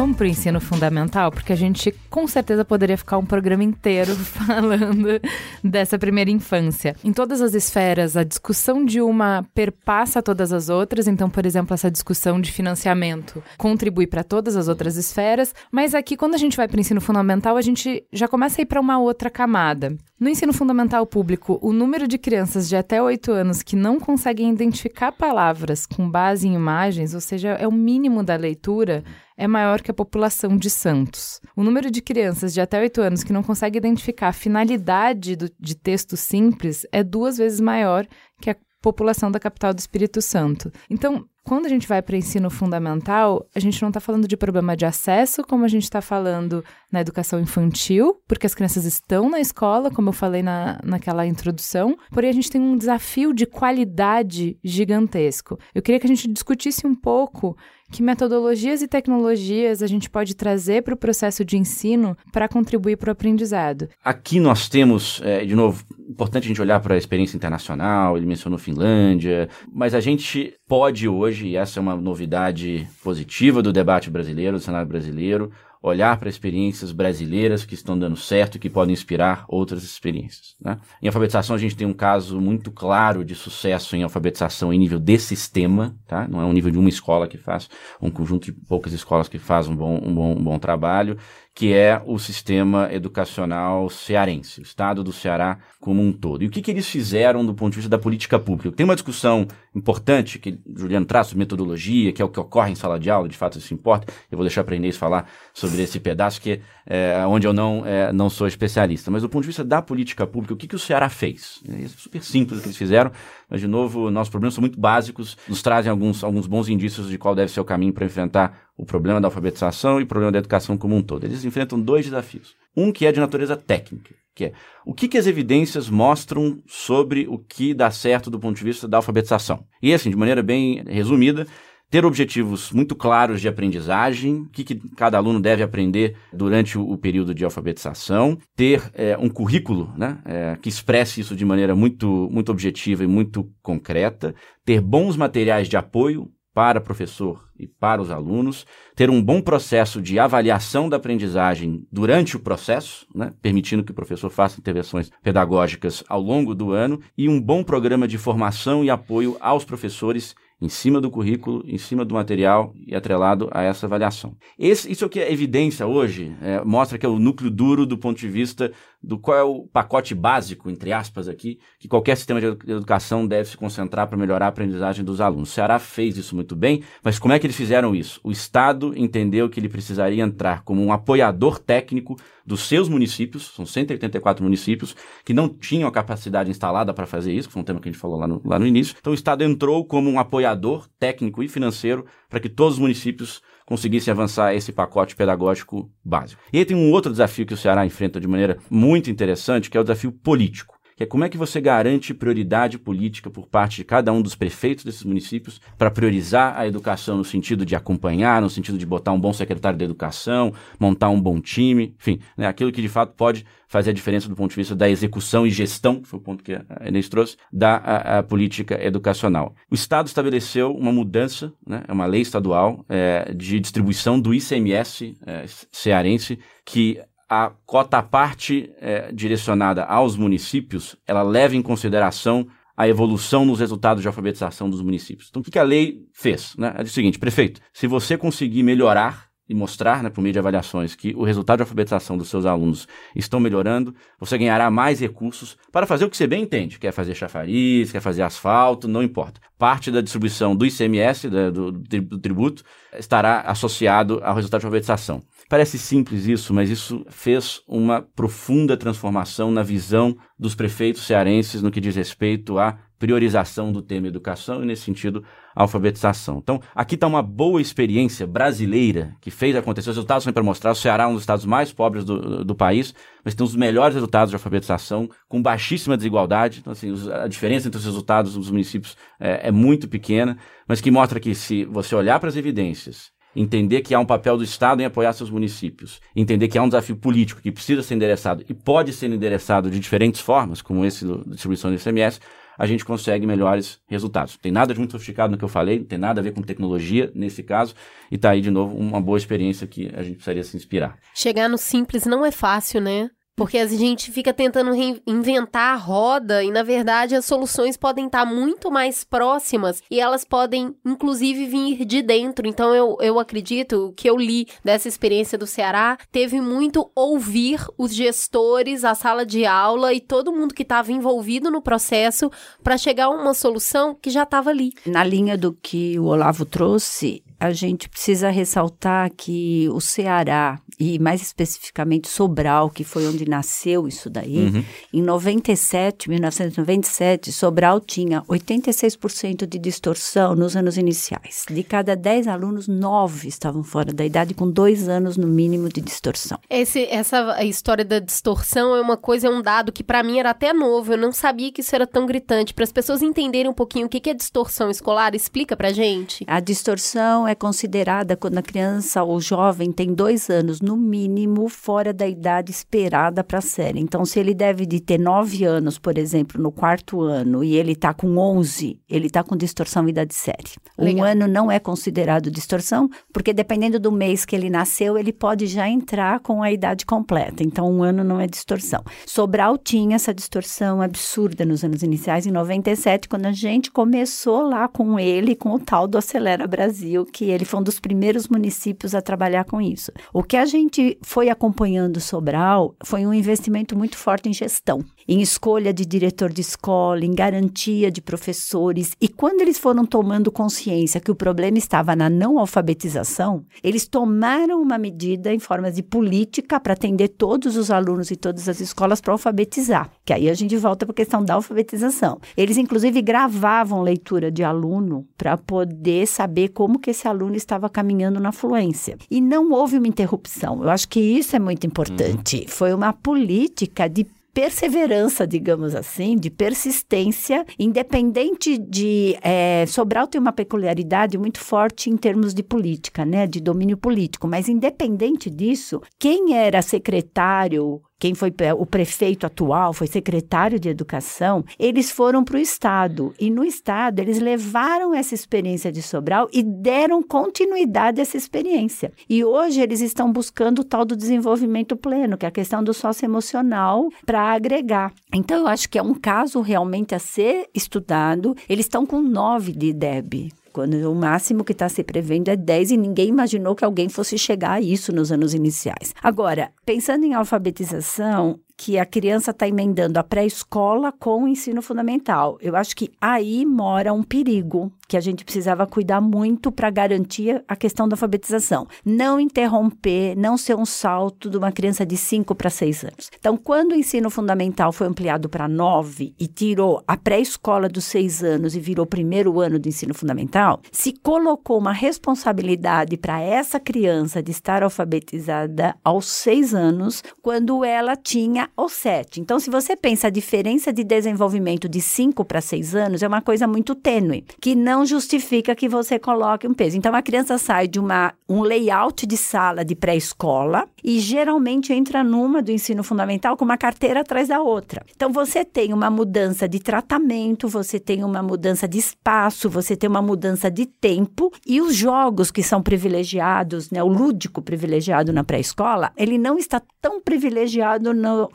Vamos para o ensino fundamental, porque a gente com certeza poderia ficar um programa inteiro [LAUGHS] falando dessa primeira infância. Em todas as esferas, a discussão de uma perpassa todas as outras. Então, por exemplo, essa discussão de financiamento contribui para todas as outras esferas. Mas aqui, quando a gente vai para o ensino fundamental, a gente já começa a ir para uma outra camada. No ensino fundamental público, o número de crianças de até 8 anos que não conseguem identificar palavras com base em imagens, ou seja, é o mínimo da leitura, é maior que a população de Santos. O número de crianças de até 8 anos que não consegue identificar a finalidade do, de texto simples é duas vezes maior que a população da capital do Espírito Santo. Então, quando a gente vai para ensino fundamental, a gente não está falando de problema de acesso, como a gente está falando na educação infantil, porque as crianças estão na escola, como eu falei na, naquela introdução, porém a gente tem um desafio de qualidade gigantesco. Eu queria que a gente discutisse um pouco que metodologias e tecnologias a gente pode trazer para o processo de ensino para contribuir para o aprendizado? Aqui nós temos, é, de novo, importante a gente olhar para a experiência internacional, ele mencionou Finlândia, mas a gente pode hoje, e essa é uma novidade positiva do debate brasileiro, do cenário brasileiro, olhar para experiências brasileiras que estão dando certo e que podem inspirar outras experiências. Né? Em alfabetização, a gente tem um caso muito claro de sucesso em alfabetização em nível de sistema, tá? não é um nível de uma escola que faz, um conjunto de poucas escolas que faz um bom, um bom, um bom trabalho, que é o sistema educacional cearense, o estado do Ceará como um todo. E o que, que eles fizeram do ponto de vista da política pública? Tem uma discussão importante que Juliano sobre metodologia, que é o que ocorre em sala de aula, de fato isso importa. Eu vou deixar para Inês falar sobre esse pedaço, que é onde eu não, é, não sou especialista. Mas do ponto de vista da política pública, o que, que o Ceará fez? É super simples o que eles fizeram, mas de novo, nossos problemas são muito básicos, nos trazem alguns, alguns bons indícios de qual deve ser o caminho para enfrentar o problema da alfabetização e o problema da educação como um todo. Eles enfrentam dois desafios. Um que é de natureza técnica, que é o que, que as evidências mostram sobre o que dá certo do ponto de vista da alfabetização. E assim, de maneira bem resumida, ter objetivos muito claros de aprendizagem, o que, que cada aluno deve aprender durante o, período de alfabetização, ter é, um currículo né, é, que expresse isso de maneira muito, muito objetiva e muito concreta, ter bons materiais de apoio para professor e para os alunos, ter um bom processo de avaliação da aprendizagem durante o processo, né, permitindo que o professor faça intervenções pedagógicas ao longo do ano, e um bom programa de formação e apoio aos professores em cima do currículo, em cima do material e atrelado a essa avaliação. Esse, isso que é evidência hoje, é, mostra que é o núcleo duro do ponto de vista do qual é o pacote básico, entre aspas, aqui, que qualquer sistema de educação deve se concentrar para melhorar a aprendizagem dos alunos. O Ceará fez isso muito bem, mas como é que eles fizeram isso? O Estado entendeu que ele precisaria entrar como um apoiador técnico dos seus municípios, são 184 municípios, que não tinham a capacidade instalada para fazer isso, que foi um tema que a gente falou lá no, lá no início. Então o Estado entrou como um apoiador técnico e financeiro para que todos os municípios conseguissem avançar esse pacote pedagógico básico. E aí tem um outro desafio que o Ceará enfrenta de maneira muito interessante, que é o desafio político que é como é que você garante prioridade política por parte de cada um dos prefeitos desses municípios para priorizar a educação no sentido de acompanhar, no sentido de botar um bom secretário de educação, montar um bom time, enfim, né, aquilo que de fato pode fazer a diferença do ponto de vista da execução e gestão, que foi o ponto que a Inês trouxe, da a, a política educacional. O Estado estabeleceu uma mudança, né, é uma lei estadual é, de distribuição do ICMS é, cearense, que a cota parte é, direcionada aos municípios, ela leva em consideração a evolução nos resultados de alfabetização dos municípios. Então, o que a lei fez? Né? É o seguinte, prefeito, se você conseguir melhorar e mostrar, né, por meio de avaliações, que o resultado de alfabetização dos seus alunos estão melhorando, você ganhará mais recursos para fazer o que você bem entende, quer fazer chafariz, quer fazer asfalto, não importa. Parte da distribuição do ICMS, do, do tributo, estará associado ao resultado de alfabetização. Parece simples isso, mas isso fez uma profunda transformação na visão dos prefeitos cearenses no que diz respeito à priorização do tema educação e, nesse sentido, alfabetização. Então, aqui está uma boa experiência brasileira que fez acontecer. Os resultados são para mostrar. O Ceará é um dos estados mais pobres do, do país, mas tem os melhores resultados de alfabetização, com baixíssima desigualdade. Então, assim, a diferença entre os resultados dos municípios é, é muito pequena, mas que mostra que, se você olhar para as evidências entender que há um papel do Estado em apoiar seus municípios, entender que há um desafio político que precisa ser endereçado e pode ser endereçado de diferentes formas, como esse da distribuição do ICMS, a gente consegue melhores resultados. Tem nada de muito sofisticado no que eu falei, não tem nada a ver com tecnologia nesse caso, e está aí de novo uma boa experiência que a gente precisaria se inspirar. Chegar no simples não é fácil, né? Porque a gente fica tentando reinventar a roda e, na verdade, as soluções podem estar muito mais próximas e elas podem, inclusive, vir de dentro. Então, eu, eu acredito que eu li dessa experiência do Ceará teve muito ouvir os gestores, a sala de aula e todo mundo que estava envolvido no processo para chegar a uma solução que já estava ali. Na linha do que o Olavo trouxe, a gente precisa ressaltar que o Ceará, e mais especificamente Sobral, que foi onde nasceu isso daí, uhum. em 97, 1997, Sobral tinha 86% de distorção nos anos iniciais. De cada 10 alunos, 9 estavam fora da idade, com dois anos no mínimo de distorção. Esse, essa história da distorção é uma coisa, é um dado que para mim era até novo, eu não sabia que isso era tão gritante. Para as pessoas entenderem um pouquinho o que é distorção escolar, explica pra gente. A distorção é considerada quando a criança ou jovem tem dois anos, no mínimo, fora da idade esperada para a série. Então, se ele deve de ter 9 anos, por exemplo, no quarto ano, e ele está com 11, ele está com distorção idade série. Um ano não é considerado distorção, porque dependendo do mês que ele nasceu, ele pode já entrar com a idade completa. Então, um ano não é distorção. Sobral tinha essa distorção absurda nos anos iniciais, em 97, quando a gente começou lá com ele, com o tal do Acelera Brasil, que ele foi um dos primeiros municípios a trabalhar com isso. O que a gente foi acompanhando Sobral foi um investimento muito forte em gestão, em escolha de diretor de escola, em garantia de professores. E quando eles foram tomando consciência que o problema estava na não alfabetização, eles tomaram uma medida em forma de política para atender todos os alunos e todas as escolas para alfabetizar. Que aí a gente volta para a questão da alfabetização. Eles, inclusive, gravavam leitura de aluno para poder saber como que esse aluno estava caminhando na fluência. E não houve uma interrupção. Eu acho que isso é muito importante. Uhum. Foi uma política de perseverança, digamos assim, de persistência, independente de. É, Sobral tem uma peculiaridade muito forte em termos de política, né, de domínio político, mas independente disso, quem era secretário quem foi o prefeito atual, foi secretário de educação, eles foram para o Estado. E no Estado, eles levaram essa experiência de Sobral e deram continuidade a essa experiência. E hoje eles estão buscando o tal do desenvolvimento pleno, que é a questão do socioemocional, para agregar. Então, eu acho que é um caso realmente a ser estudado. Eles estão com nove de DEB. Quando o máximo que está se prevendo é 10 e ninguém imaginou que alguém fosse chegar a isso nos anos iniciais. Agora, pensando em alfabetização, que a criança está emendando a pré-escola com o ensino fundamental. Eu acho que aí mora um perigo que a gente precisava cuidar muito para garantir a questão da alfabetização. Não interromper, não ser um salto de uma criança de 5 para 6 anos. Então, quando o ensino fundamental foi ampliado para 9 e tirou a pré-escola dos 6 anos e virou o primeiro ano do ensino fundamental, se colocou uma responsabilidade para essa criança de estar alfabetizada aos 6 anos, quando ela tinha aos 7. Então, se você pensa a diferença de desenvolvimento de 5 para 6 anos, é uma coisa muito tênue, que não não justifica que você coloque um peso. Então a criança sai de uma, um layout de sala de pré-escola e geralmente entra numa do ensino fundamental com uma carteira atrás da outra. Então você tem uma mudança de tratamento, você tem uma mudança de espaço, você tem uma mudança de tempo e os jogos que são privilegiados, né, o lúdico privilegiado na pré-escola, ele não está tão privilegiado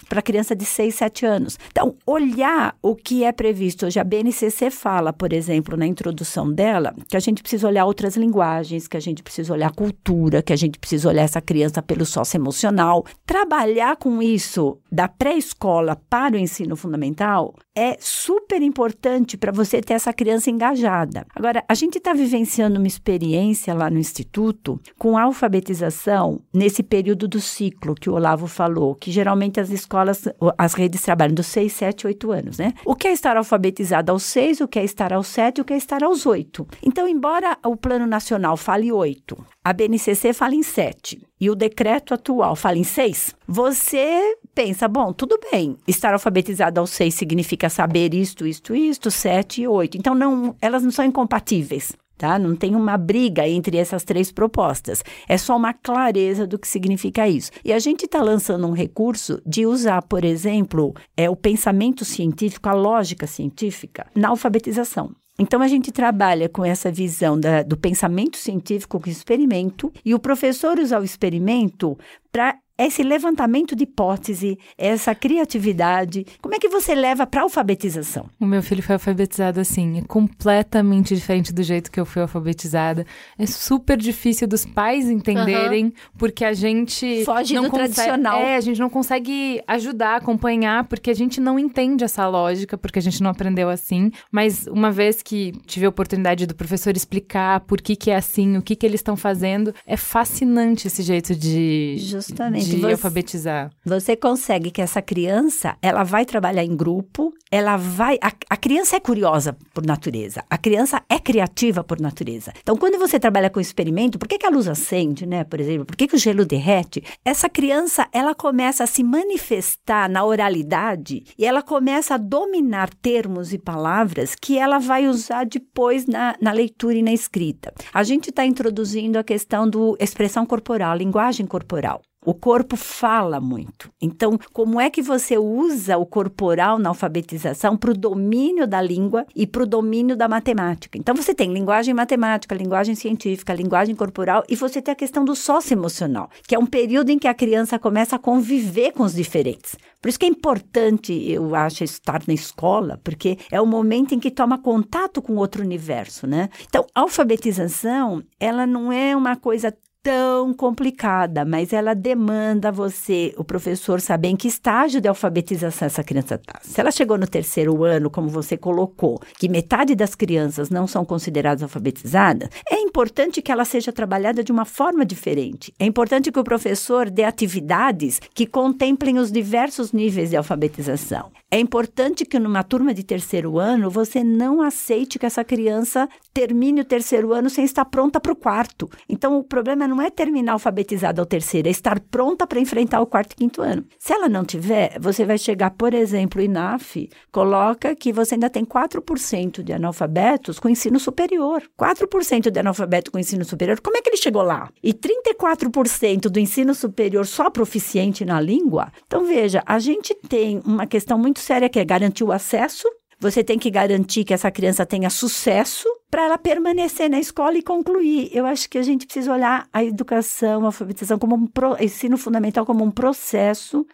para criança de 6, 7 anos. Então, olhar o que é previsto hoje, a BNCC fala, por exemplo, na introdução dela que a gente precisa olhar outras linguagens, que a gente precisa olhar cultura, que a gente precisa olhar essa criança pelo socioemocional. Trabalhar com isso da pré-escola para o ensino fundamental é super importante para você ter essa criança engajada. Agora, a gente está vivenciando uma experiência lá no Instituto com alfabetização nesse período do ciclo que o Olavo falou, que geralmente as escolas, as redes trabalham dos 6, 7, 8 anos, né? O que é estar alfabetizado aos 6, o que é estar aos 7, o que é estar aos 8. Então, embora o Plano Nacional fale 8, a BNCC fala em 7 e o decreto atual fala em 6, você pensa, bom, tudo bem, estar alfabetizado aos 6 significa saber isto, isto, isto, 7 e 8. Então, não, elas não são incompatíveis. Tá? Não tem uma briga entre essas três propostas. É só uma clareza do que significa isso. E a gente está lançando um recurso de usar, por exemplo, é, o pensamento científico, a lógica científica, na alfabetização. Então, a gente trabalha com essa visão da, do pensamento científico com o experimento, e o professor usa o experimento para esse levantamento de hipótese, essa criatividade, como é que você leva para alfabetização? O meu filho foi alfabetizado assim, é completamente diferente do jeito que eu fui alfabetizada. É super difícil dos pais entenderem, uhum. porque a gente foge não do consegue, tradicional. É, a gente não consegue ajudar, acompanhar, porque a gente não entende essa lógica, porque a gente não aprendeu assim. Mas uma vez que tive a oportunidade do professor explicar por que que é assim, o que que eles estão fazendo, é fascinante esse jeito de Justamente de você, alfabetizar. Você consegue que essa criança, ela vai trabalhar em grupo, ela vai. A, a, criança é curiosa por natureza, a criança é criativa por natureza. Então, quando você trabalha com experimento, por que, que a luz acende, né? Por exemplo, por que, que o gelo derrete? Essa criança, ela começa a se manifestar na oralidade e ela começa a dominar termos e palavras que ela vai usar depois na, na leitura e na escrita. A gente está introduzindo a questão do expressão corporal, linguagem corporal. O corpo fala muito. Então, como é que você usa o corporal na alfabetização para o domínio da língua e para o domínio da matemática? Então, você tem linguagem matemática, linguagem científica, linguagem corporal e você tem a questão do socioemocional, que é um período em que a criança começa a conviver com os diferentes. Por isso que é importante, eu acho, estar na escola, porque é o momento em que toma contato com outro universo, né? Então, a alfabetização, ela não é uma coisa tão complicada, mas ela demanda você, o professor, saber em que estágio de alfabetização essa criança está. Se ela chegou no terceiro ano, como você colocou, que metade das crianças não são consideradas alfabetizadas, é importante que ela seja trabalhada de uma forma diferente. É importante que o professor dê atividades que contemplem os diversos níveis de alfabetização. É importante que numa turma de terceiro ano você não aceite que essa criança termine o terceiro ano sem estar pronta para o quarto. Então o problema não é terminar alfabetizada ao terceiro, é estar pronta para enfrentar o quarto e quinto ano. Se ela não tiver, você vai chegar, por exemplo, o INAF coloca que você ainda tem 4% de analfabetos com ensino superior. 4% de analfabeto com ensino superior, como é que ele chegou lá? E 34% do ensino superior só proficiente na língua? Então veja, a gente tem uma questão muito séria que é garantir o acesso. Você tem que garantir que essa criança tenha sucesso para ela permanecer na escola e concluir. Eu acho que a gente precisa olhar a educação, a alfabetização como um pro, ensino fundamental como um processo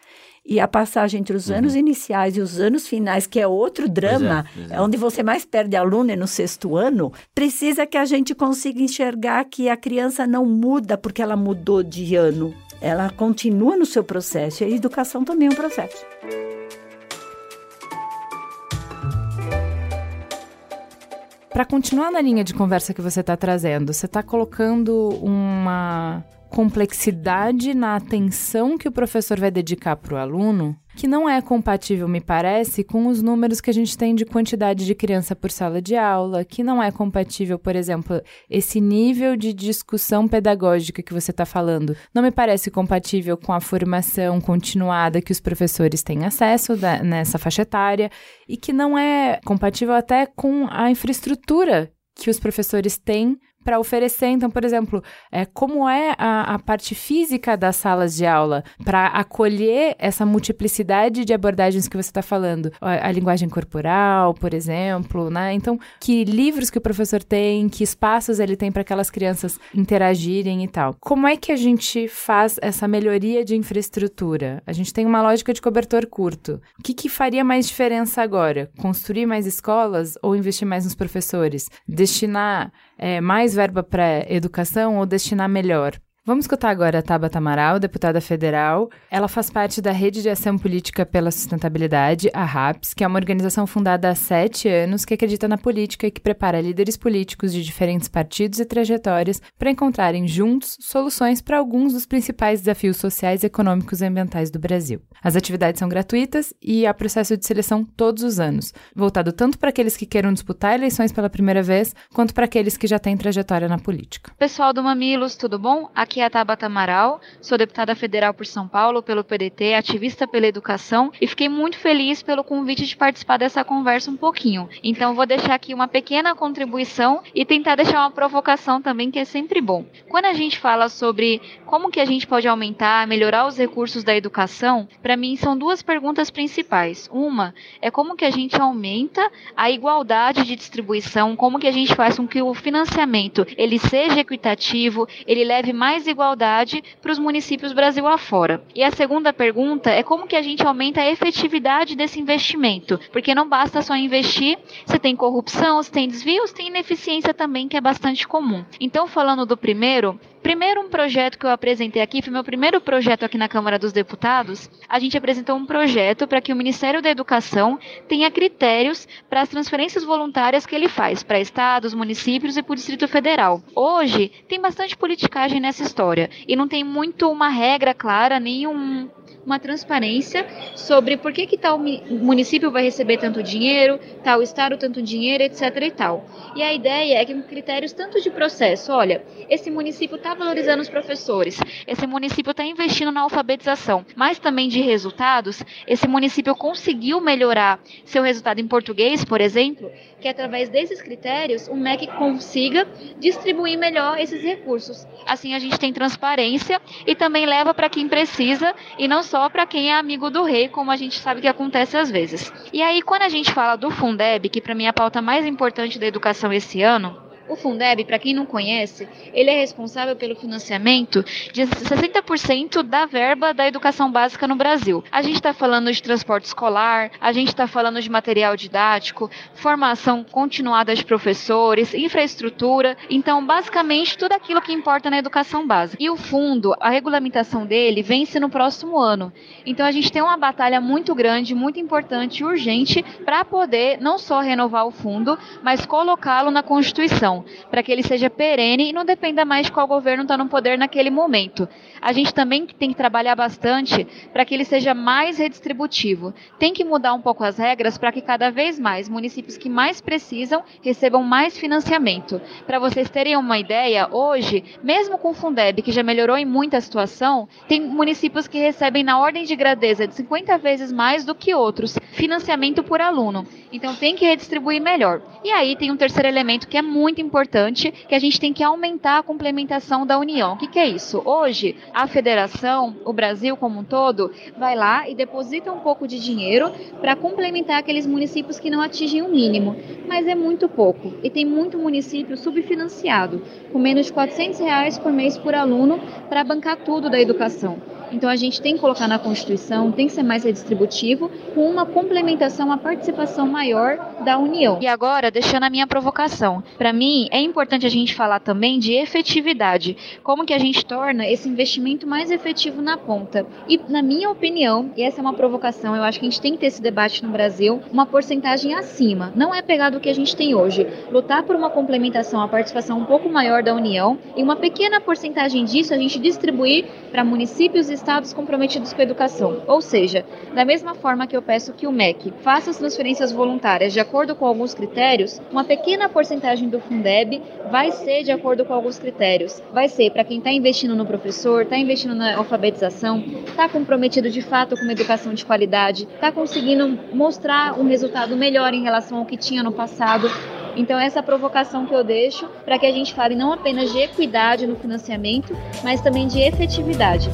e a passagem entre os uhum. anos iniciais e os anos finais, que é outro drama, é, é. onde você mais perde aluno é no sexto ano, precisa que a gente consiga enxergar que a criança não muda porque ela mudou de ano. Ela continua no seu processo e a educação também é um processo. Para continuar na linha de conversa que você está trazendo, você está colocando uma complexidade na atenção que o professor vai dedicar para o aluno que não é compatível, me parece, com os números que a gente tem de quantidade de criança por sala de aula, que não é compatível, por exemplo, esse nível de discussão pedagógica que você está falando, não me parece compatível com a formação continuada que os professores têm acesso da, nessa faixa etária e que não é compatível até com a infraestrutura que os professores têm para oferecer. Então, por exemplo, é, como é a, a parte física das salas de aula para acolher essa multiplicidade de abordagens que você está falando? A, a, linguagem corporal, por exemplo, né? Então, que livros que o professor tem, que espaços ele tem para aquelas crianças interagirem e tal. Como é que a gente faz essa melhoria de infraestrutura? A gente tem uma lógica de cobertor curto. O que, que faria mais diferença agora? Construir mais escolas ou investir mais nos professores? Destinar é, mais verba para educação ou destinar melhor? Vamos escutar agora a Tabata Amaral, deputada federal. Ela faz parte da Rede de Ação Política pela Sustentabilidade, a RAPS, que é uma organização fundada há sete anos que acredita na política e que prepara líderes políticos de diferentes partidos e trajetórias para encontrarem juntos soluções para alguns dos principais desafios sociais, econômicos e ambientais do Brasil. As atividades são gratuitas e há processo de seleção todos os anos, voltado tanto para aqueles que queiram disputar eleições pela primeira vez, quanto para aqueles que já têm trajetória na política. Pessoal do Mamilos, tudo bom? Aqui é a Tabata Amaral, sou deputada federal por São Paulo pelo PDT, ativista pela educação e fiquei muito feliz pelo convite de participar dessa conversa um pouquinho. Então vou deixar aqui uma pequena contribuição e tentar deixar uma provocação também que é sempre bom. Quando a gente fala sobre como que a gente pode aumentar, melhorar os recursos da educação, para mim são duas perguntas principais. Uma é como que a gente aumenta a igualdade de distribuição, como que a gente faz com que o financiamento ele seja equitativo, ele leve mais mais igualdade para os municípios Brasil afora. E a segunda pergunta é como que a gente aumenta a efetividade desse investimento, porque não basta só investir, você tem corrupção, você tem desvios, tem ineficiência também que é bastante comum. Então, falando do primeiro, Primeiro, um projeto que eu apresentei aqui, foi meu primeiro projeto aqui na Câmara dos Deputados. A gente apresentou um projeto para que o Ministério da Educação tenha critérios para as transferências voluntárias que ele faz para estados, municípios e para o Distrito Federal. Hoje, tem bastante politicagem nessa história e não tem muito uma regra clara, nem um, uma transparência sobre por que, que tal município vai receber tanto dinheiro, tal estado tanto dinheiro, etc. e tal. E a ideia é que com critérios tanto de processo, olha, esse município está valorizando os professores, esse município está investindo na alfabetização, mas também de resultados, esse município conseguiu melhorar seu resultado em português, por exemplo, que através desses critérios o MEC consiga distribuir melhor esses recursos. Assim a gente tem transparência e também leva para quem precisa e não só para quem é amigo do rei, como a gente sabe que acontece às vezes. E aí quando a gente fala do Fundeb, que para mim é a pauta mais importante da educação esse ano, o Fundeb, para quem não conhece, ele é responsável pelo financiamento de 60% da verba da educação básica no Brasil. A gente está falando de transporte escolar, a gente está falando de material didático, formação continuada de professores, infraestrutura. Então, basicamente, tudo aquilo que importa na educação básica. E o fundo, a regulamentação dele vence no próximo ano. Então, a gente tem uma batalha muito grande, muito importante e urgente para poder não só renovar o fundo, mas colocá-lo na Constituição para que ele seja perene e não dependa mais de qual governo está no poder naquele momento. A gente também tem que trabalhar bastante para que ele seja mais redistributivo. Tem que mudar um pouco as regras para que cada vez mais municípios que mais precisam recebam mais financiamento. Para vocês terem uma ideia, hoje, mesmo com o Fundeb, que já melhorou em muita situação, tem municípios que recebem na ordem de grandeza de 50 vezes mais do que outros financiamento por aluno. Então tem que redistribuir melhor. E aí tem um terceiro elemento que é muito importante, que a gente tem que aumentar a complementação da União. O que, que é isso? Hoje, a federação, o Brasil como um todo, vai lá e deposita um pouco de dinheiro para complementar aqueles municípios que não atingem o mínimo. Mas é muito pouco. E tem muito município subfinanciado, com menos de 400 reais por mês por aluno para bancar tudo da educação. Então a gente tem que colocar na Constituição, tem que ser mais redistributivo, com uma complementação, uma participação maior da União. E agora, deixando a minha provocação, para mim é importante a gente falar também de efetividade, como que a gente torna esse investimento mais efetivo na ponta. E na minha opinião, e essa é uma provocação, eu acho que a gente tem que ter esse debate no Brasil, uma porcentagem acima. Não é pegar do que a gente tem hoje, lutar por uma complementação, a participação um pouco maior da União e uma pequena porcentagem disso a gente distribuir para municípios e estados comprometidos com a educação. Ou seja, da mesma forma que eu peço que o MEC faça as transferências voluntárias de acordo com alguns critérios, uma pequena porcentagem do Fundeb vai ser de acordo com alguns critérios. Vai ser para quem está investindo no professor, está investindo na alfabetização, está comprometido de fato com uma educação de qualidade, está conseguindo mostrar um resultado melhor em relação ao que tinha no passado. Então, essa provocação que eu deixo para que a gente fale não apenas de equidade no financiamento, mas também de efetividade.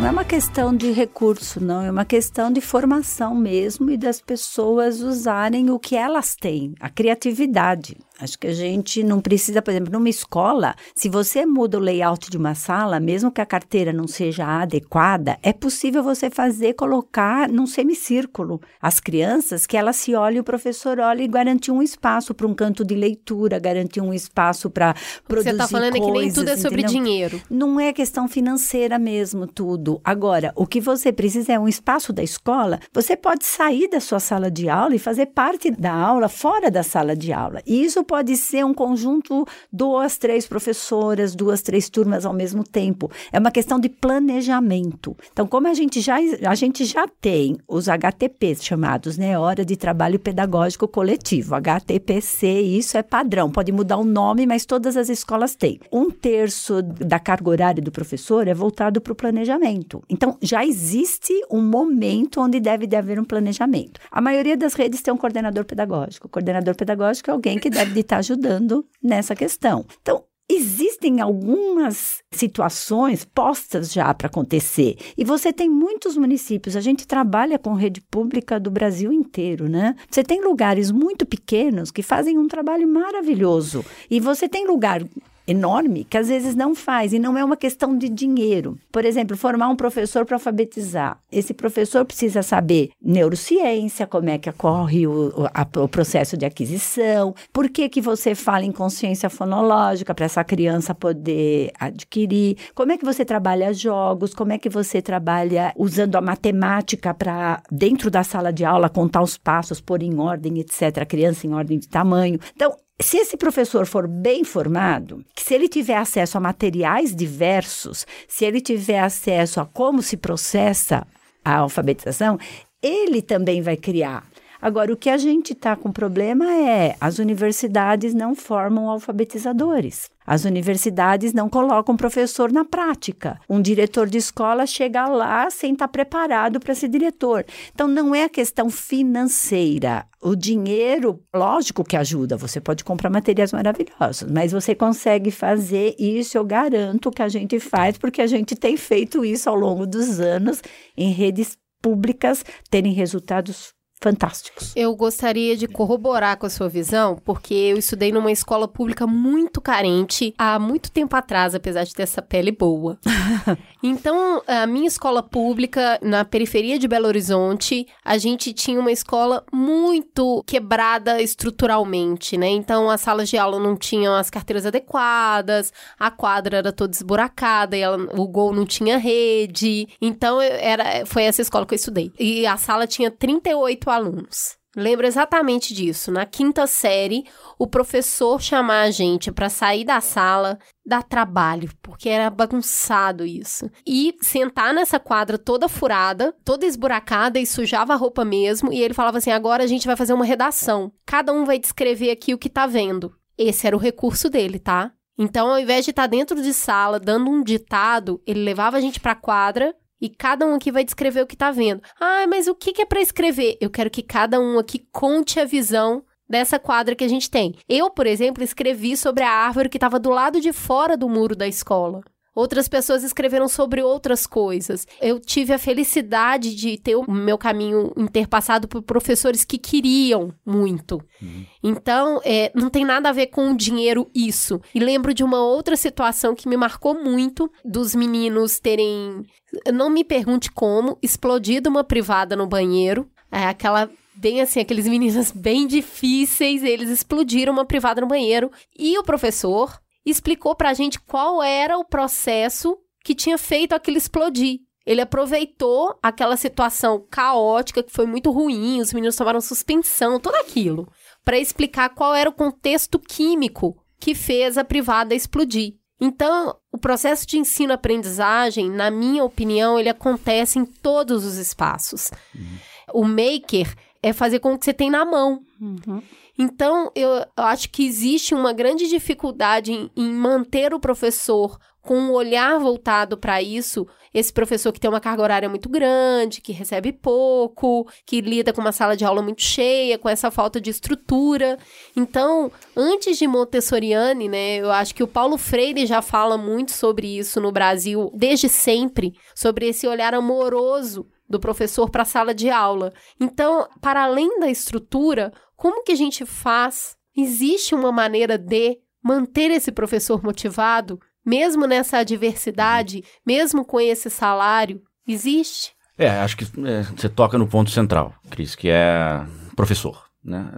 Não é uma questão de recurso, não, é uma questão de formação mesmo e das pessoas usarem o que elas têm, a criatividade. Acho que a gente não precisa, por exemplo, numa escola, se você muda o layout de uma sala, mesmo que a carteira não seja adequada, é possível você fazer, colocar num semicírculo as crianças, que elas se olhem, o professor olha e garantir um espaço para um canto de leitura, garantir um espaço para produzir Você está falando coisas, é que nem tudo é sobre entendeu? dinheiro. Não é questão financeira mesmo, tudo. Agora, o que você precisa é um espaço da escola. Você pode sair da sua sala de aula e fazer parte da aula fora da sala de aula. E isso pode ser um conjunto, duas, três professoras, duas, três turmas ao mesmo tempo. É uma questão de planejamento. Então, como a gente já, a gente já tem os HTPs chamados, né? Hora de Trabalho Pedagógico Coletivo, HTPC, isso é padrão. Pode mudar o nome, mas todas as escolas têm. Um terço da carga horária do professor é voltado para o planejamento. Então, já existe um momento onde deve de haver um planejamento. A maioria das redes tem um coordenador pedagógico. O coordenador pedagógico é alguém que deve estar ajudando nessa questão. Então, Existem algumas situações postas já para acontecer. E você tem muitos municípios, a gente trabalha com rede pública do Brasil inteiro, né? Você tem lugares muito pequenos que fazem um trabalho maravilhoso. E você tem lugar enorme que às vezes não faz e não é uma questão de dinheiro. Por exemplo, formar um professor para alfabetizar. Esse professor precisa saber neurociência, como é que ocorre o, a, o processo de aquisição, por que que você fala em consciência fonológica para essa criança poder adquirir, como é que você trabalha jogos, como é que você trabalha usando a matemática para dentro da sala de aula contar os passos, pôr em ordem, etc, a criança em ordem de tamanho. Então, se esse professor for bem formado, se ele tiver acesso a materiais diversos, se ele tiver acesso a como se processa a alfabetização, ele também vai criar Agora, o que a gente está com problema é as universidades não formam alfabetizadores. As universidades não colocam professor na prática. Um diretor de escola chega lá sem estar preparado para ser diretor. Então, não é a questão financeira. O dinheiro, lógico que ajuda, você pode comprar materiais maravilhosos, mas você consegue fazer isso, eu garanto que a gente faz, porque a gente tem feito isso ao longo dos anos em redes públicas terem resultados fantásticos. Eu gostaria de corroborar com a sua visão, porque eu estudei numa escola pública muito carente há muito tempo atrás, apesar de ter essa pele boa. [LAUGHS] então, a minha escola pública, na periferia de Belo Horizonte, a gente tinha uma escola muito quebrada estruturalmente, né? Então, as salas de aula não tinham as carteiras adequadas, a quadra era toda esburacada, e ela, o gol não tinha rede. Então, era, foi essa escola que eu estudei. E a sala tinha 38 alunos. Lembro exatamente disso. Na quinta série, o professor chamar a gente para sair da sala, dar trabalho, porque era bagunçado isso. E sentar nessa quadra toda furada, toda esburacada e sujava a roupa mesmo. E ele falava assim: agora a gente vai fazer uma redação. Cada um vai descrever aqui o que tá vendo. Esse era o recurso dele, tá? Então, ao invés de estar tá dentro de sala dando um ditado, ele levava a gente para a quadra e cada um aqui vai descrever o que tá vendo. Ah, mas o que, que é para escrever? Eu quero que cada um aqui conte a visão dessa quadra que a gente tem. Eu, por exemplo, escrevi sobre a árvore que estava do lado de fora do muro da escola. Outras pessoas escreveram sobre outras coisas. Eu tive a felicidade de ter o meu caminho interpassado por professores que queriam muito. Uhum. Então, é, não tem nada a ver com o dinheiro isso. E lembro de uma outra situação que me marcou muito, dos meninos terem, não me pergunte como, explodido uma privada no banheiro. É aquela bem assim, aqueles meninos [LAUGHS] bem difíceis, eles explodiram uma privada no banheiro e o professor explicou pra gente qual era o processo que tinha feito aquilo explodir. Ele aproveitou aquela situação caótica que foi muito ruim, os meninos tomaram suspensão, tudo aquilo, para explicar qual era o contexto químico que fez a privada explodir. Então, o processo de ensino-aprendizagem, na minha opinião, ele acontece em todos os espaços. Uhum. O maker é fazer com o que você tem na mão. Uhum. Então, eu, acho que existe uma grande dificuldade em, em manter o professor com um olhar voltado para isso, esse professor que tem uma carga horária muito grande, que recebe pouco, que lida com uma sala de aula muito cheia, com essa falta de estrutura. Então, antes de Montessoriane, né, eu acho que o Paulo Freire já fala muito sobre isso no Brasil desde sempre, sobre esse olhar amoroso do professor para a sala de aula. Então, para além da estrutura, como que a gente faz? Existe uma maneira de manter esse professor motivado, mesmo nessa adversidade, mesmo com esse salário? Existe? É, acho que é, você toca no ponto central, Cris, que é professor. Né?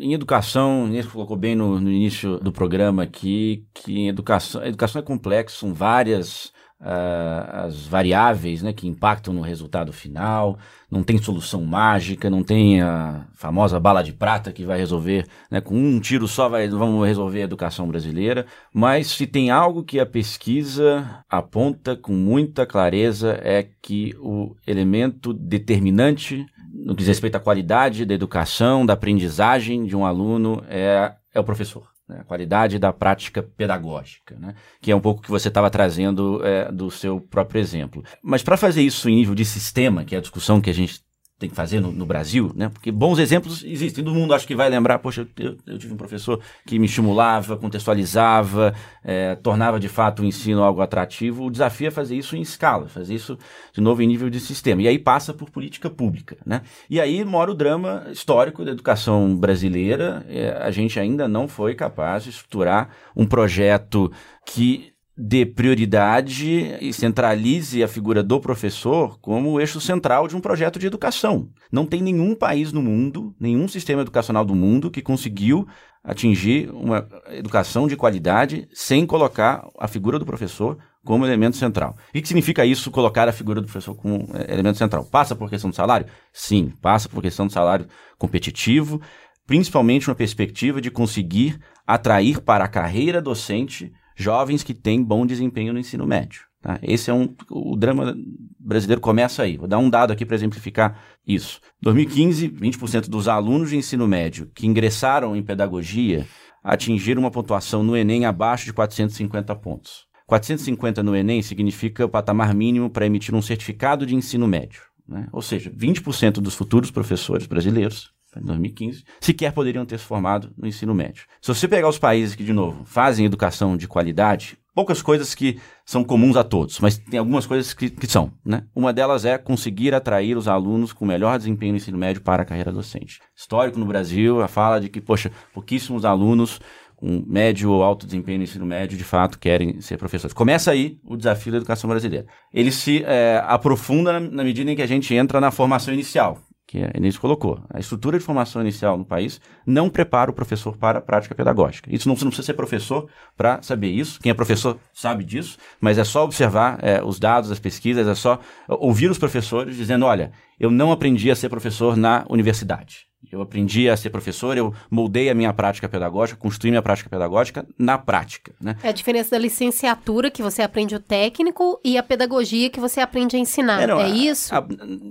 Em educação, você colocou bem no, no, início do programa aqui, que em educação, educação é complexa, são várias uh, as variáveis né, que impactam no resultado final, não tem solução mágica, não tem a famosa bala de prata que vai resolver, né, com um tiro só vai, vamos resolver a educação brasileira, mas se tem algo que a pesquisa aponta com muita clareza é que o elemento determinante no que diz respeito à qualidade da educação, da aprendizagem de um aluno é, é o professor a qualidade da prática pedagógica, né, que é um pouco que você estava trazendo é, do seu próprio exemplo. Mas para fazer isso em nível de sistema, que é a discussão que a gente tem que fazer no, no, Brasil, né? Porque bons exemplos existem. Todo mundo acho que vai lembrar, poxa, eu, eu tive um professor que me estimulava, contextualizava, é, tornava de fato o ensino algo atrativo. O desafio é fazer isso em escala, fazer isso de novo em nível de sistema. E aí passa por política pública, né? E aí mora o drama histórico da educação brasileira. É, a gente ainda não foi capaz de estruturar um projeto que dê prioridade e centralize a figura do professor como o eixo central de um projeto de educação. Não tem nenhum país no mundo, nenhum sistema educacional do mundo que conseguiu atingir uma educação de qualidade sem colocar a figura do professor como elemento central. O que significa isso, colocar a figura do professor como é, elemento central? Passa por questão do salário? Sim, passa por questão do salário competitivo, principalmente uma perspectiva de conseguir atrair para a carreira docente jovens que têm bom desempenho no ensino médio. Tá? Esse é um. O drama brasileiro começa aí. Vou dar um dado aqui para exemplificar isso. 2015, 20% dos alunos de ensino médio que ingressaram em pedagogia atingiram uma pontuação no Enem abaixo de 450 pontos. 450 no Enem significa o patamar mínimo para emitir um certificado de ensino médio. Né? Ou seja, 20% dos futuros professores brasileiros em 2015, sequer poderiam ter se formado no ensino médio. Se você pegar os países que, de novo, fazem educação de qualidade, poucas coisas que são comuns a todos, mas tem algumas coisas que, que são. Né? Uma delas é conseguir atrair os alunos com melhor desempenho no ensino médio para a carreira docente. Histórico no Brasil, a fala de que, poxa, pouquíssimos alunos com médio ou alto desempenho no ensino médio, de fato, querem ser professores. Começa aí o desafio da educação brasileira. Ele se é, aprofunda na, na medida em que a gente entra na formação inicial que a Inês colocou. A estrutura de formação inicial no país não prepara o professor para a prática pedagógica. Isso não, você não precisa ser professor para saber isso. Quem é professor sabe disso, mas é só observar é, os dados, as pesquisas, é só ouvir os professores dizendo: olha, eu não aprendi a ser professor na universidade. Eu aprendi a ser professor, eu moldei a minha prática pedagógica, construí minha prática pedagógica na prática. Né? É a diferença da licenciatura, que você aprende o técnico, e a pedagogia, que você aprende a ensinar. É, não, é isso? A,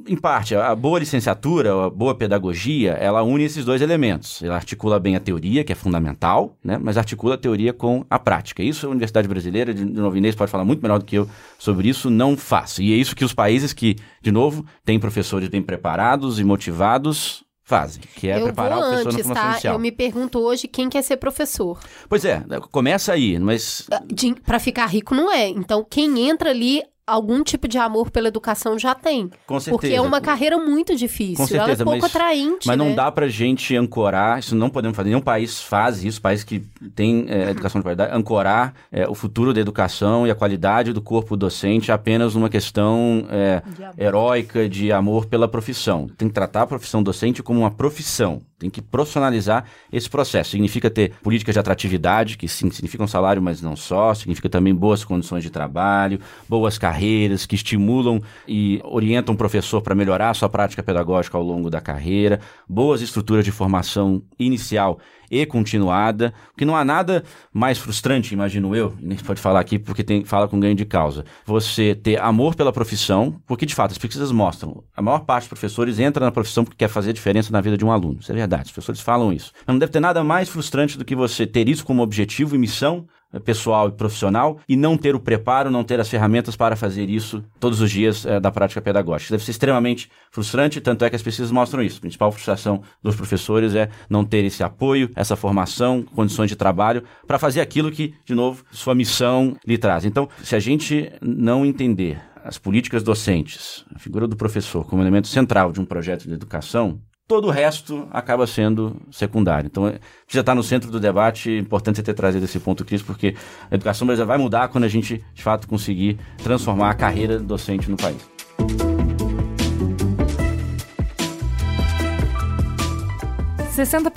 em parte, a boa licenciatura, a boa pedagogia, ela une esses dois elementos. Ela articula bem a teoria, que é fundamental, né? mas articula a teoria com a prática. Isso a Universidade Brasileira, de novo, Inês pode falar muito melhor do que eu sobre isso, não faz. E é isso que os países que, de novo, têm professores bem preparados e motivados fazem, que é eu preparar o professor antes, na formação tá? inicial. Eu me pergunto hoje quem quer ser professor. Pois é, começa aí, mas... Para ficar rico não é. Então, quem entra ali algum tipo de amor pela educação já tem. Com certeza. Porque é uma carreira muito difícil. Com certeza, Ela é pouco mas, atraente. Mas não né? dá pra gente ancorar, isso não podemos fazer, nenhum país faz isso, país que tem é, educação de qualidade, ancorar é, o futuro da educação e a qualidade do corpo docente apenas numa questão é, de heróica de amor pela profissão. Tem que tratar a profissão docente como uma profissão. Tem que profissionalizar esse processo. Significa ter políticas de atratividade, que sim, significa um salário, mas não só. Significa também boas condições de trabalho, boas carreiras que estimulam e orientam o professor para melhorar a sua prática pedagógica ao longo da carreira, boas estruturas de formação inicial e continuada, porque não há nada mais frustrante, imagino eu, [LAUGHS] nem pode falar aqui porque tem, fala com ganho de causa, você ter amor pela profissão, porque de fato as pesquisas mostram, a maior parte dos professores entra na profissão porque quer fazer diferença na vida de um aluno, isso é verdade, os professores falam isso. Não deve ter nada mais frustrante do que você ter isso como objetivo e missão pessoal e profissional e não ter o preparo, não ter as ferramentas para fazer isso todos os dias é, da prática pedagógica. Deve ser extremamente frustrante, tanto é que as pesquisas mostram isso. A principal frustração dos professores é não ter esse apoio, essa formação, condições de trabalho para fazer aquilo que, de novo, sua missão lhe traz. Então, se a gente não entender as políticas docentes, a figura do professor como elemento central de um projeto de educação, todo o resto acaba sendo secundário. Então, precisa estar no centro do debate. É importante você ter trazido esse ponto, Cris, porque a educação brasileira vai mudar quando a gente, de fato, conseguir transformar a carreira docente no país.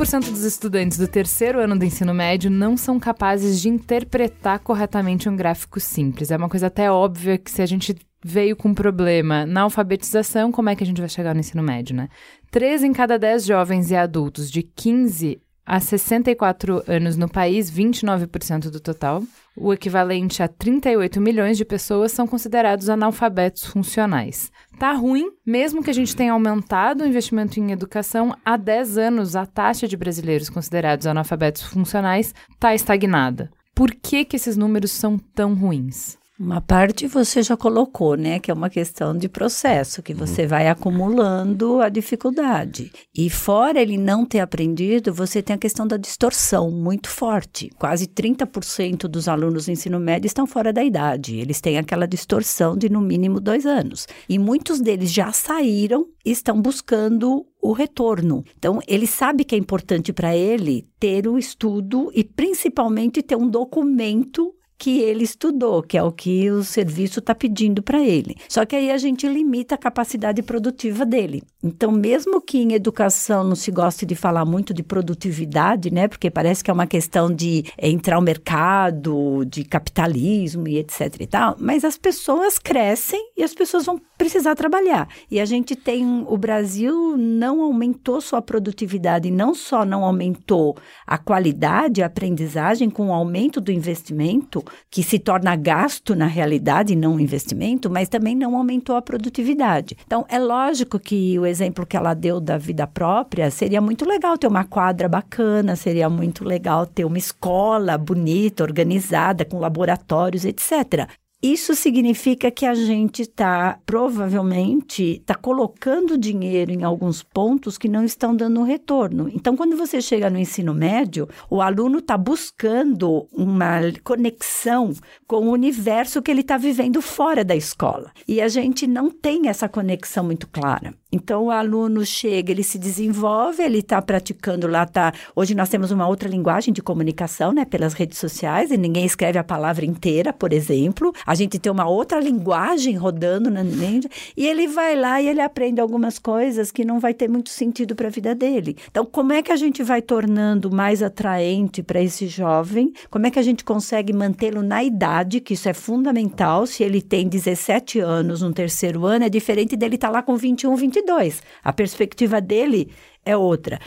cento dos estudantes do terceiro ano do ensino médio não são capazes de interpretar corretamente um gráfico simples. É uma coisa até óbvia que se a gente veio com problema na alfabetização, como é que a gente vai chegar no ensino médio, né? Três em cada dez jovens e adultos de 15 a 64 anos no país, 29% do total, o equivalente a 38 milhões de pessoas são considerados analfabetos funcionais. Tá ruim, mesmo que a gente tenha aumentado o investimento em educação, há 10 anos a taxa de brasileiros considerados analfabetos funcionais está estagnada. Por que, que esses números são tão ruins? Uma parte você já colocou, né? Que é uma questão de processo, que você vai acumulando a dificuldade. E fora ele não ter aprendido, você tem a questão da distorção muito forte. Quase 30% dos alunos do ensino médio estão fora da idade. Eles têm aquela distorção de no mínimo dois anos. E muitos deles já saíram e estão buscando o retorno. Então, ele sabe que é importante para ele ter o estudo e principalmente ter um documento que ele estudou, que é o que o serviço está pedindo para ele. Só que aí a gente limita a capacidade produtiva dele. Então, mesmo que em educação não se goste de falar muito de produtividade, né? Porque parece que é uma questão de entrar ao mercado, de capitalismo e etc e tal, mas as pessoas crescem e as pessoas vão precisar trabalhar. E a gente tem o Brasil não aumentou sua produtividade, não só não aumentou a qualidade, a aprendizagem com o aumento do investimento, que se torna gasto na realidade, não investimento, mas também não aumentou a produtividade. Então, é lógico que o exemplo que ela deu da vida própria seria muito legal ter uma quadra bacana, seria muito legal ter uma escola bonita, organizada, com laboratórios, etc. Isso significa que a gente está, provavelmente, está colocando dinheiro em alguns pontos que não estão dando retorno. Então, quando você chega no ensino médio, o aluno está buscando uma conexão com o universo que ele está vivendo fora da escola. E a gente não tem essa conexão muito clara. Então, o aluno chega, ele se desenvolve, ele está praticando lá, tá. Hoje nós temos uma outra linguagem de comunicação, né, pelas redes sociais, e ninguém escreve a palavra inteira, por exemplo. A gente tem uma outra linguagem rodando na mente, e ele vai lá e ele aprende algumas coisas que não vai ter muito sentido para a vida dele. Então, como é que a gente vai tornando mais atraente para esse jovem? Como é que a gente consegue mantê-lo na idade, que isso é fundamental, se ele tem 17 anos no terceiro ano, é diferente dele estar tá lá com 21, 22 2022. A perspectiva dele é outra.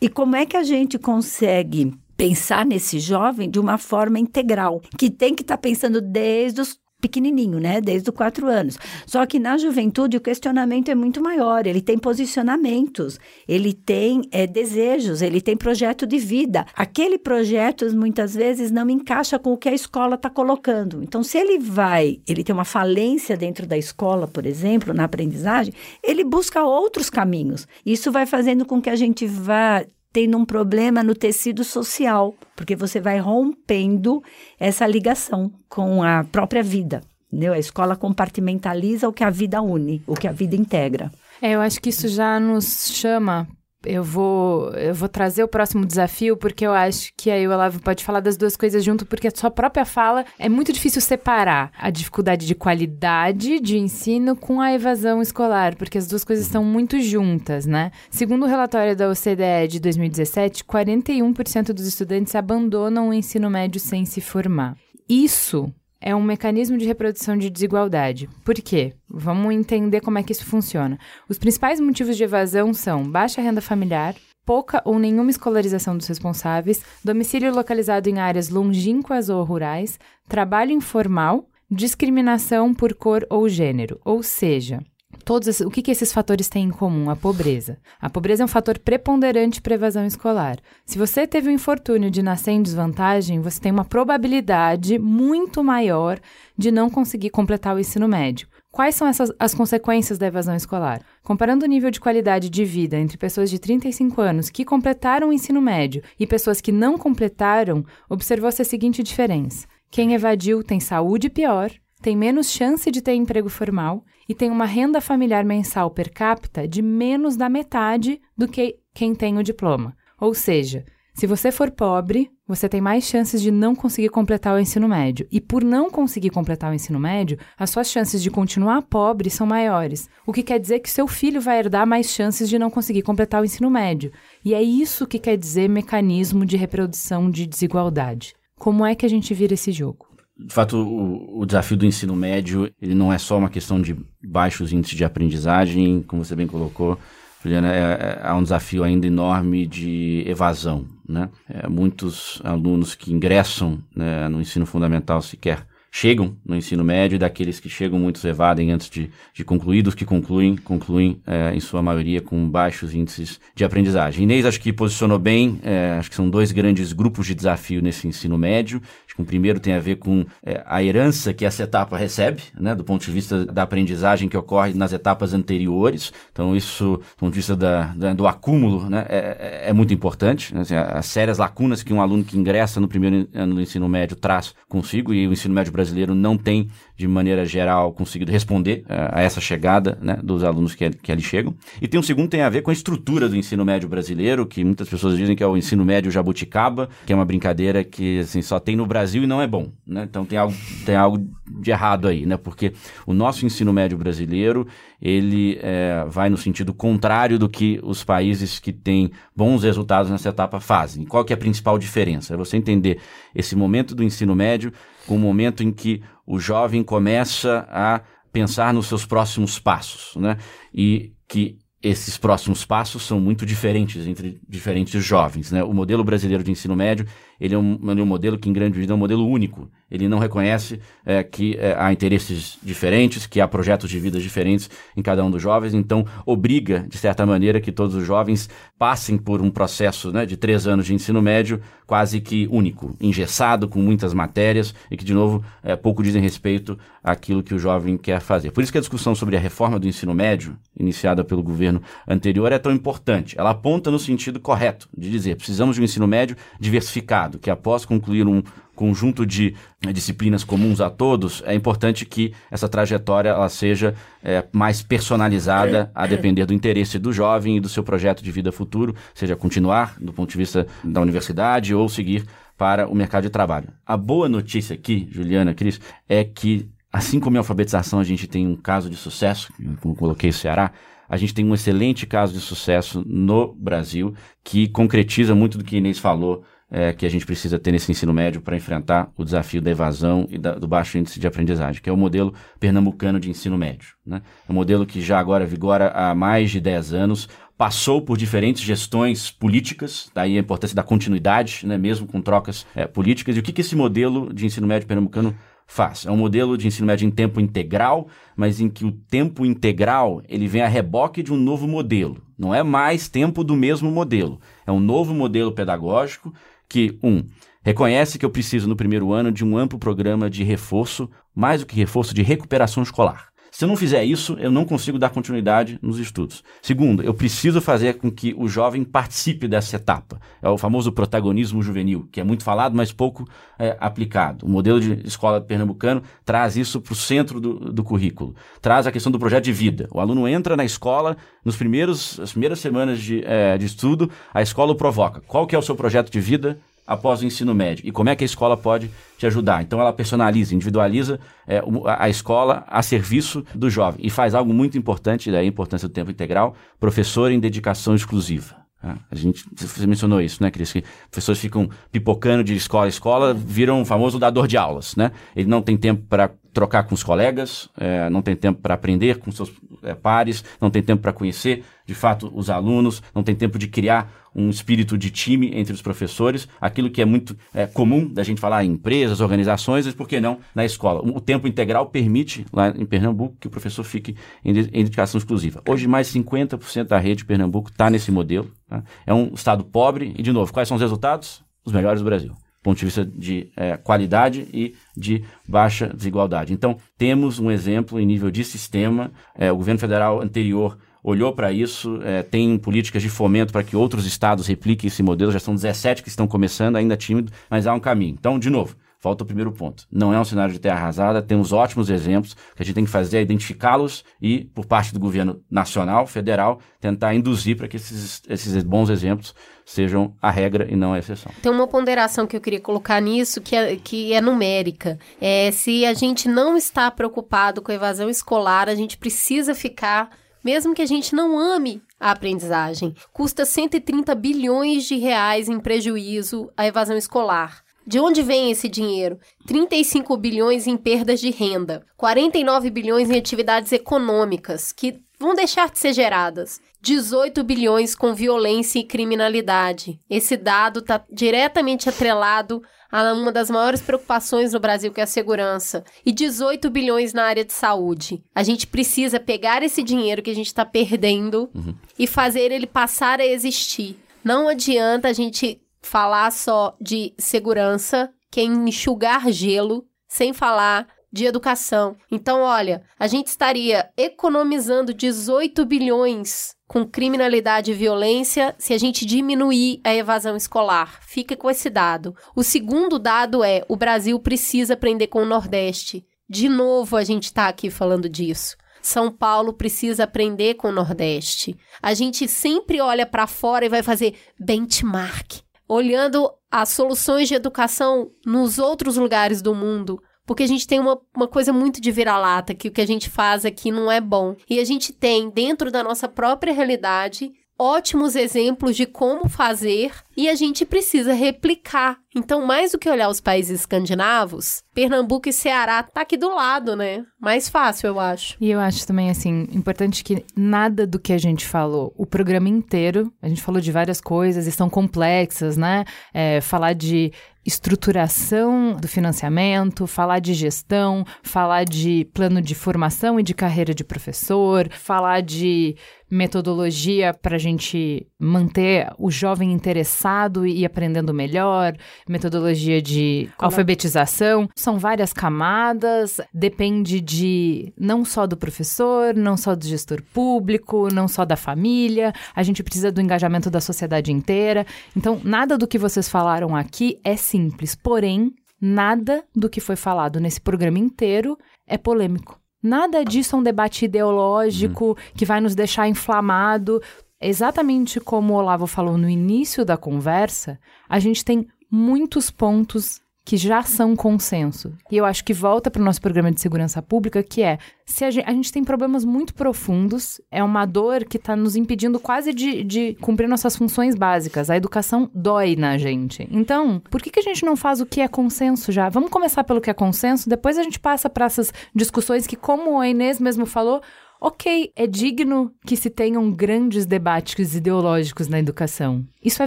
E como é que a gente consegue pensar nesse jovem de uma forma integral, que tem que estar tá pensando desde os pequenininho, né? Desde os quatro anos. Só que na juventude o questionamento é muito maior. Ele tem posicionamentos, ele tem é, desejos, ele tem projeto de vida. Aquele projeto muitas vezes não encaixa com o que a escola está colocando. Então, se ele vai, ele tem uma falência dentro da escola, por exemplo, na aprendizagem, ele busca outros caminhos. Isso vai fazendo com que a gente vá tendo um problema no tecido social, porque você vai rompendo essa ligação com a própria vida. Entendeu? A escola compartimentaliza o que a vida une, o que a vida integra. É, eu acho que isso já nos chama eu vou, eu vou trazer o próximo desafio, porque eu acho que aí o Olavo pode falar das duas coisas junto, porque a sua própria fala é muito difícil separar a dificuldade de qualidade de ensino com a evasão escolar, porque as duas coisas estão muito juntas, né? Segundo o relatório da OCDE de 2017, 41% dos estudantes abandonam o ensino médio sem se formar. Isso é um mecanismo de reprodução de desigualdade. Por quê? Vamos entender como é que isso funciona. Os principais motivos de evasão são baixa renda familiar, pouca ou nenhuma escolarização dos responsáveis, domicílio localizado em áreas longínquas ou rurais, trabalho informal, discriminação por cor ou gênero. Ou seja, todos o que, que esses fatores têm em comum? A pobreza. A pobreza é um fator preponderante para evasão escolar. Se você teve o infortúnio de nascer em desvantagem, você tem uma probabilidade muito maior de não conseguir completar o ensino médio. Quais são essas, as consequências da evasão escolar? Comparando o nível de qualidade de vida entre pessoas de 35 anos que completaram o ensino médio e pessoas que não completaram, observou-se a seguinte diferença: quem evadiu tem saúde pior, tem menos chance de ter emprego formal e tem uma renda familiar mensal per capita de menos da metade do que quem tem o diploma. Ou seja, se você for pobre, você tem mais chances de não conseguir completar o ensino médio. E por não conseguir completar o ensino médio, as suas chances de continuar pobre são maiores. O que quer dizer que seu filho vai herdar mais chances de não conseguir completar o ensino médio. E é isso que quer dizer mecanismo de reprodução de desigualdade. Como é que a gente vira esse jogo? De fato, o, o, desafio do ensino médio, ele não é só uma questão de baixos índices de aprendizagem, como você bem colocou, Juliana, é, é, é um desafio ainda enorme de evasão, né? É, muitos alunos que ingressam né, no ensino fundamental sequer chegam no ensino médio daqueles que chegam, muitos evadem antes de, de concluir, dos que concluem, concluem é, em sua maioria com baixos índices de aprendizagem. Inês acho que posicionou bem, é, acho que são dois grandes grupos de desafio nesse ensino médio. Acho que o primeiro tem a ver com é, a herança que essa etapa recebe, né, do ponto de vista da aprendizagem que ocorre nas etapas anteriores. Então isso, do ponto de vista da, da, do acúmulo, né, é, é, é muito importante. Né, assim, as sérias lacunas que um aluno que ingressa no primeiro ano do ensino médio traz consigo e o ensino médio brasileiro não tem, de maneira geral, conseguido responder uh, a essa chegada né, dos alunos que, que ali chegam. E tem um segundo tem a ver com a estrutura do ensino médio brasileiro, que muitas pessoas dizem que é o ensino médio jabuticaba, que é uma brincadeira que assim, só tem no Brasil e não é bom. Né? Então tem algo, tem algo de errado aí, né? porque o nosso ensino médio brasileiro ele é, vai no sentido contrário do que os países que têm bons resultados nessa etapa fazem. Qual que é a principal diferença? É você entender esse momento do ensino médio com o momento em que o jovem começa a pensar nos seus próximos passos, né? E que esses próximos passos são muito diferentes entre diferentes jovens, né? O modelo brasileiro de ensino médio, ele é um, é um modelo que em grande medida é um modelo único ele não reconhece é, que é, há interesses diferentes, que há projetos de vida diferentes em cada um dos jovens, então obriga, de certa maneira, que todos os jovens passem por um processo né, de três anos de ensino médio quase que único, engessado, com muitas matérias e que, de novo, é, pouco dizem respeito àquilo que o jovem quer fazer. Por isso que a discussão sobre a reforma do ensino médio, iniciada pelo governo anterior, é tão importante. Ela aponta no sentido correto de dizer precisamos de um ensino médio diversificado, que após concluir um conjunto de né, disciplinas comuns a todos, é importante que essa trajetória ela seja é, mais personalizada a depender do interesse do jovem e do seu projeto de vida futuro, seja continuar do ponto de vista da universidade ou seguir para o mercado de trabalho. A boa notícia aqui, Juliana, Cris, é que assim como em alfabetização a gente tem um caso de sucesso, como coloquei o Ceará, a gente tem um excelente caso de sucesso no Brasil que concretiza muito do que Inês falou é, que a gente precisa ter nesse ensino médio para enfrentar o desafio da evasão e da, do baixo índice de aprendizagem, que é o modelo pernambucano de ensino médio. Né? É um modelo que já agora vigora há mais de 10 anos, passou por diferentes gestões políticas, daí a importância da continuidade, né, mesmo com trocas é, políticas. E o que, que esse modelo de ensino médio pernambucano faz? É um modelo de ensino médio em tempo integral, mas em que o tempo integral ele vem a reboque de um novo modelo. Não é mais tempo do mesmo modelo. É um novo modelo pedagógico que, um, reconhece que eu preciso no primeiro ano de um amplo programa de reforço, mais do que reforço, de recuperação escolar. Se eu não fizer isso, eu não consigo dar continuidade nos estudos. Segundo, eu preciso fazer com que o jovem participe dessa etapa. É o famoso protagonismo juvenil, que é muito falado, mas pouco é, aplicado. O modelo de escola pernambucano traz isso para o centro do, do, currículo. Traz a questão do projeto de vida. O aluno entra na escola, nos primeiros, as primeiras semanas de, é, de estudo, a escola o provoca. Qual que é o seu projeto de vida? Após o ensino médio e como é que a escola pode te ajudar. Então ela personaliza, individualiza é, a escola a serviço do jovem e faz algo muito importante, daí a importância do tempo integral, professor em dedicação exclusiva. Né? A gente, você mencionou isso, né, Cris? Que professores ficam pipocando de escola a escola, viram o famoso dador de aulas, né? Ele não tem tempo para trocar com os colegas, é, não tem tempo para aprender com seus é, pares, não tem tempo para conhecer, de fato, os alunos, não tem tempo de criar um espírito de time entre os professores, aquilo que é muito é, comum da gente falar em empresas, organizações, mas por que não na escola? O tempo integral permite, lá em Pernambuco, que o professor fique em, em dedicação exclusiva. Hoje, mais 50% da rede de Pernambuco está nesse modelo. Tá? É um estado pobre, e, de novo, quais são os resultados? Os melhores do Brasil ponto de vista de é, qualidade e de baixa desigualdade. Então, temos um exemplo em nível de sistema. É, o governo federal anterior olhou para isso, é, tem políticas de fomento para que outros estados repliquem esse modelo. Já são 17 que estão começando, ainda tímido, mas há um caminho. Então, de novo, Volta ao primeiro ponto. Não é um cenário de terra arrasada, temos ótimos exemplos. O que a gente tem que fazer é identificá-los e, por parte do governo nacional, federal, tentar induzir para que esses, esses bons exemplos sejam a regra e não a exceção. Tem uma ponderação que eu queria colocar nisso, que é, que é numérica. É, se a gente não está preocupado com a evasão escolar, a gente precisa ficar mesmo que a gente não ame a aprendizagem. Custa 130 bilhões de reais em prejuízo a evasão escolar. De onde vem esse dinheiro? 35 bilhões em perdas de renda, 49 bilhões em atividades econômicas que vão deixar de ser geradas. 18 bilhões com violência e criminalidade. Esse dado está diretamente atrelado a uma das maiores preocupações no Brasil, que é a segurança, e 18 bilhões na área de saúde. A gente precisa pegar esse dinheiro que a gente está perdendo uhum. e fazer ele passar a existir. Não adianta a gente falar só de segurança, que é enxugar gelo, sem falar de educação. Então, olha, a gente estaria economizando 18 bilhões com criminalidade e violência se a gente diminuir a evasão escolar. Fica com esse dado. O segundo dado é: o Brasil precisa aprender com o Nordeste. De novo, a gente está aqui falando disso. São Paulo precisa aprender com o Nordeste. A gente sempre olha para fora e vai fazer benchmark olhando as soluções de educação nos outros lugares do mundo. Porque a gente tem uma, uma coisa muito de vira-lata, que o que a gente faz aqui não é bom. E a gente tem, dentro da nossa própria realidade, ótimos exemplos de como fazer e a gente precisa replicar. Então, mais do que olhar os países escandinavos, Pernambuco e Ceará tá aqui do lado, né? Mais fácil, eu acho. E eu acho também, assim, importante que nada do que a gente falou, o programa inteiro, a gente falou de várias coisas e são complexas, né? É, falar de estruturação do financiamento, falar de gestão, falar de plano de formação e de carreira de professor, falar de metodologia para a gente manter o jovem interessado e aprendendo melhor, metodologia de Como... alfabetização. São várias camadas, depende de não só do professor, não só do gestor público, não só da família, a gente precisa do engajamento da sociedade inteira. Então, nada do que vocês falaram aqui é simples, porém, nada do que foi falado nesse programa inteiro é polêmico. Nada disso é um debate ideológico uhum. que vai nos deixar inflamado. Exatamente como o Olavo falou no início da conversa, a gente tem muitos pontos que já são consenso. E eu acho que volta para o nosso programa de segurança pública, que é, se a gente, a gente tem problemas muito profundos, é uma dor que está nos impedindo quase de, de, cumprir nossas funções básicas. A educação dói na gente. Então, por que, que a gente não faz o que é consenso já? Vamos começar pelo que é consenso, depois a gente passa para essas discussões que, como a Inês mesmo falou, Ok, é digno que se tenham grandes debates ideológicos na educação. Isso é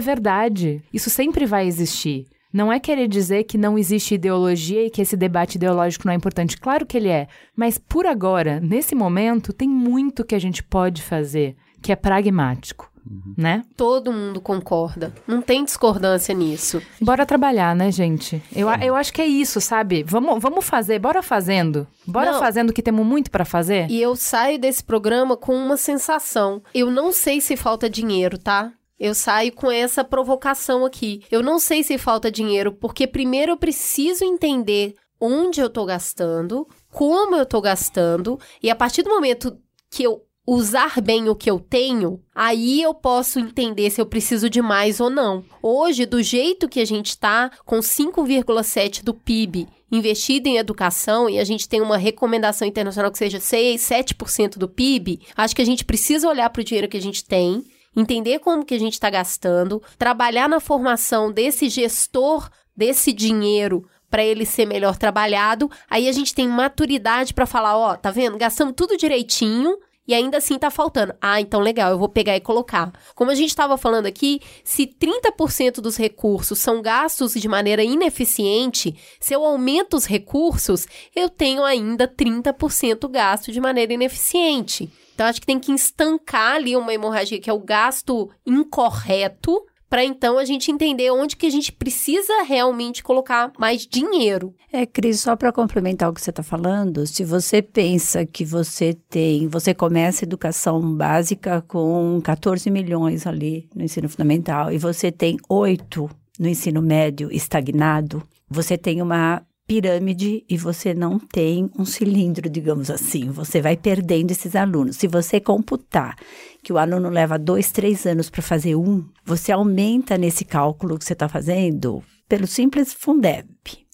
verdade. Isso sempre vai existir. Não é querer dizer que não existe ideologia e que esse debate ideológico não é importante. Claro que ele é. Mas por agora, nesse momento, tem muito que a gente pode fazer que é pragmático. Uhum. Né? Todo mundo concorda. Não tem discordância nisso. Bora trabalhar, né, gente? Eu, eu acho que é isso, sabe? Vamos, vamos fazer, bora fazendo. Bora não. fazendo que temos muito para fazer. E eu saio desse programa com uma sensação. Eu não sei se falta dinheiro, tá? Eu saio com essa provocação aqui. Eu não sei se falta dinheiro, porque primeiro eu preciso entender onde eu tô gastando, como eu tô gastando, e a partir do momento que eu usar bem o que eu tenho, aí eu posso entender se eu preciso de mais ou não. Hoje, do jeito que a gente tá, com 5,7 do PIB investido em educação e a gente tem uma recomendação internacional que seja 6, 7% do PIB, acho que a gente precisa olhar para o dinheiro que a gente tem entender como que a gente está gastando, trabalhar na formação desse gestor desse dinheiro para ele ser melhor trabalhado. Aí a gente tem maturidade para falar, ó, tá vendo? Gastamos tudo direitinho e ainda assim tá faltando. Ah, então legal, eu vou pegar e colocar. Como a gente estava falando aqui, se 30% dos recursos são gastos de maneira ineficiente, se eu aumento os recursos, eu tenho ainda 30% gasto de maneira ineficiente. Então, acho que tem que estancar ali uma hemorragia, que é o gasto incorreto, para então a gente entender onde que a gente precisa realmente colocar mais dinheiro. É, Cris, só para complementar o que você está falando, se você pensa que você tem, você começa a educação básica com 14 milhões ali no ensino fundamental e você tem 8 no ensino médio estagnado, você tem uma pirâmide e você não tem um cilindro, digamos assim. Você vai perdendo esses alunos. Se você computar que o aluno leva dois, três anos para fazer um, você aumenta nesse cálculo que você está fazendo pelo simples Fundeb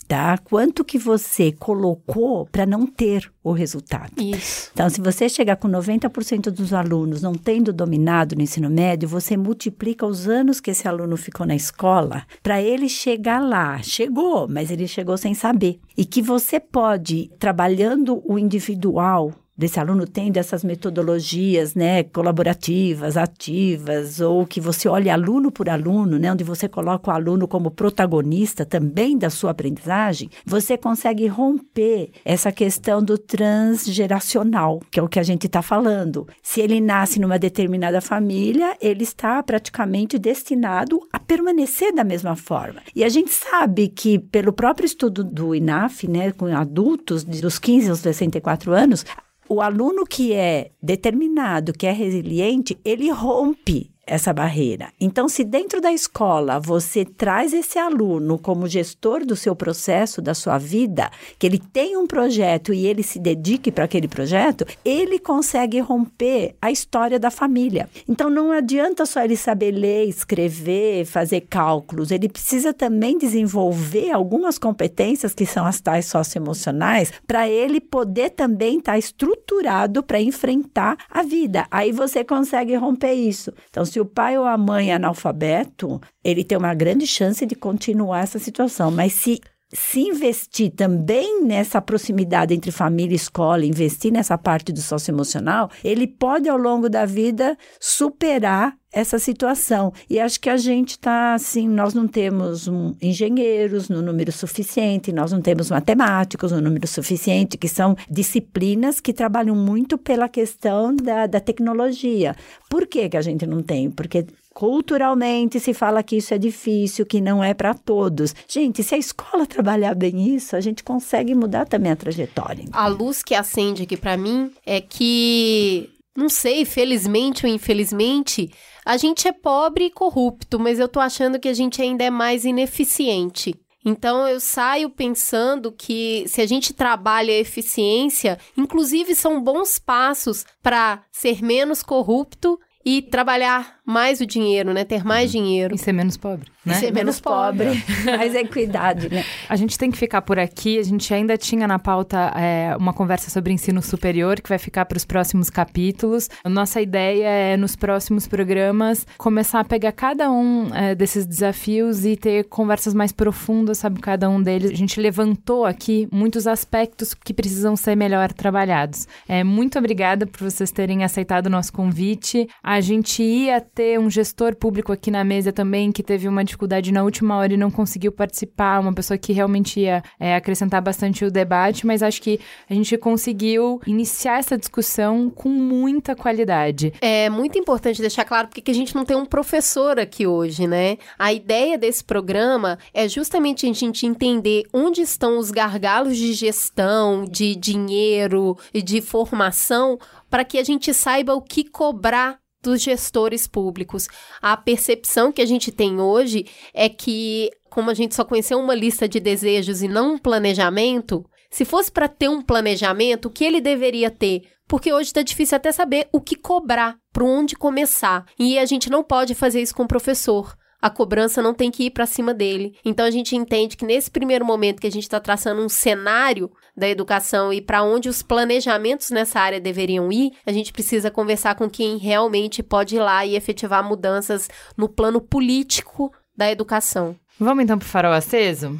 tá? Quanto que você colocou para não ter o resultado. Isso. Então, se você chegar com 90% dos alunos não tendo dominado no ensino médio, você multiplica os anos que esse aluno ficou na escola para ele chegar lá. Chegou, mas ele chegou sem saber. E que você pode, trabalhando o individual, desse aluno tendo essas metodologias, né, colaborativas, ativas, ou que você olhe aluno por aluno, né, onde você coloca o aluno como protagonista também da sua aprendizagem, você consegue romper essa questão do transgeracional, que é o que a gente está falando. Se ele nasce numa determinada família, ele está praticamente destinado a permanecer da mesma forma. E a gente sabe que, pelo próprio estudo do INAF, né, com adultos dos 15 aos 64 anos, o aluno que é determinado, que é resiliente, ele rompe essa barreira. Então, se dentro da escola você traz esse aluno como gestor do seu processo, da sua vida, que ele tem um projeto e ele se dedique para aquele projeto, ele consegue romper a história da família. Então, não adianta só ele saber ler, escrever, fazer cálculos, ele precisa também desenvolver algumas competências que são as tais socioemocionais para ele poder também estar tá estruturado para enfrentar a vida. Aí você consegue romper isso. Então, se se o pai ou a mãe é analfabeto, ele tem uma grande chance de continuar essa situação. Mas se se investir também nessa proximidade entre família e escola, investir nessa parte do socioemocional, ele pode ao longo da vida superar essa situação. E acho que a gente está assim, nós não temos um, engenheiros no número suficiente, nós não temos matemáticos no número suficiente, que são disciplinas que trabalham muito pela questão da, da tecnologia. Por que, que a gente não tem? Porque culturalmente se fala que isso é difícil, que não é para todos. Gente, se a escola [LAUGHS] trabalhar bem isso, a gente consegue mudar também a trajetória. A luz que acende aqui para mim é que não sei, felizmente ou infelizmente, a gente é pobre e corrupto, mas eu tô achando que a gente ainda é mais ineficiente. Então eu saio pensando que se a gente trabalha a eficiência, inclusive são bons passos para ser menos corrupto e trabalhar mais o dinheiro, né? Ter mais uhum. dinheiro. E ser menos pobre. Né? E ser menos, pobre. [LAUGHS] mais equidade, né? A gente tem que ficar por aqui. A gente ainda tinha na pauta é, uma conversa sobre ensino superior, que vai ficar para os próximos capítulos. A nossa ideia é, nos próximos programas, começar a pegar cada um é, desses desafios e ter conversas mais profundas sobre cada um deles. A gente levantou aqui muitos aspectos que precisam ser melhor trabalhados. É, muito obrigada por vocês terem aceitado o nosso convite. A gente ia ter um gestor público aqui na mesa também que teve uma dificuldade na última hora e não conseguiu participar, uma pessoa que realmente ia é, acrescentar bastante o debate, mas acho que a gente conseguiu iniciar essa discussão com muita qualidade. É muito importante deixar claro porque a gente não tem um professor aqui hoje, né? A ideia desse programa é justamente a gente entender onde estão os gargalos de gestão, de dinheiro e de formação para que a gente saiba o que cobrar dos gestores públicos. A percepção que a gente tem hoje é que, como a gente só conheceu uma lista de desejos e não um planejamento, se fosse para ter um planejamento, o que ele deveria ter? Porque hoje está difícil até saber o que cobrar, por onde começar. E a gente não pode fazer isso com o professor a cobrança não tem que ir para cima dele. Então a gente entende que nesse primeiro momento que a gente está traçando um cenário da educação e para onde os planejamentos nessa área deveriam ir, a gente precisa conversar com quem realmente pode ir lá e efetivar mudanças no plano político da educação. Vamos então para o farol aceso?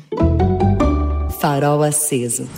Farol aceso.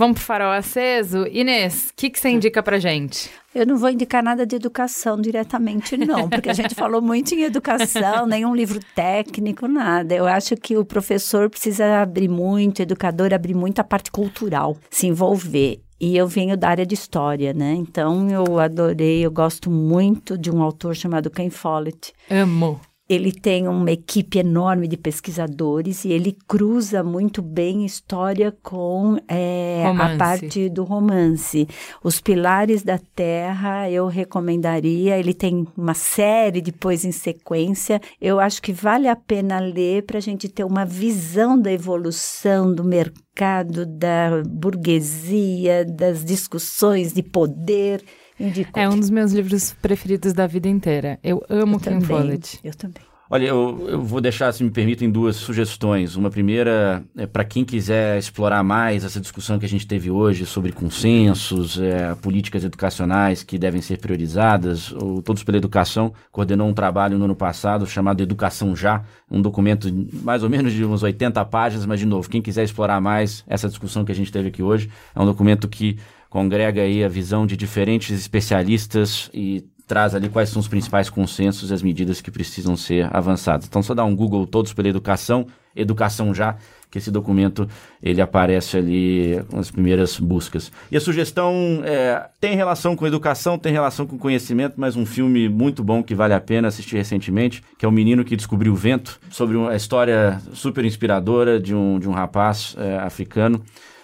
Vamos pro farol aceso? Inês, o que, que você indica pra gente? Eu não vou indicar nada de educação diretamente, não, porque a gente falou muito em educação, nenhum livro técnico, nada. Eu acho que o professor precisa abrir muito, o educador abrir muito a parte cultural, se envolver. E eu venho da área de história, né? Então eu adorei, eu gosto muito de um autor chamado Ken Follett. Amo. Ele tem uma equipe enorme de pesquisadores e ele cruza muito bem história com é, a parte do romance. Os Pilares da Terra eu recomendaria. Ele tem uma série depois em sequência. Eu acho que vale a pena ler para a gente ter uma visão da evolução do mercado, da burguesia, das discussões de poder. Indico. É um dos meus livros preferidos da vida inteira. Eu amo eu Ken Follett. Eu também. Olha, eu, eu, vou deixar, se me permitem, duas sugestões. Uma primeira é para quem quiser explorar mais essa discussão que a gente teve hoje sobre consensos, é, políticas educacionais que devem ser priorizadas. O Todos pela Educação coordenou um trabalho no ano passado chamado Educação Já, um documento mais ou menos de uns 80 páginas, mas, de novo, quem quiser explorar mais essa discussão que a gente teve aqui hoje, é um documento que congrega aí a visão de diferentes especialistas e traz ali quais são os principais consensos e as medidas que precisam ser avançadas. Então, só dá um Google Todos pela Educação, Educação Já, que esse documento ele aparece ali com as primeiras buscas. E a sugestão é, tem relação com educação, tem relação com conhecimento, mas um filme muito bom que vale a pena assistir recentemente, que é O Menino que Descobriu o Vento, sobre uma história super inspiradora de um, de um rapaz é, africano.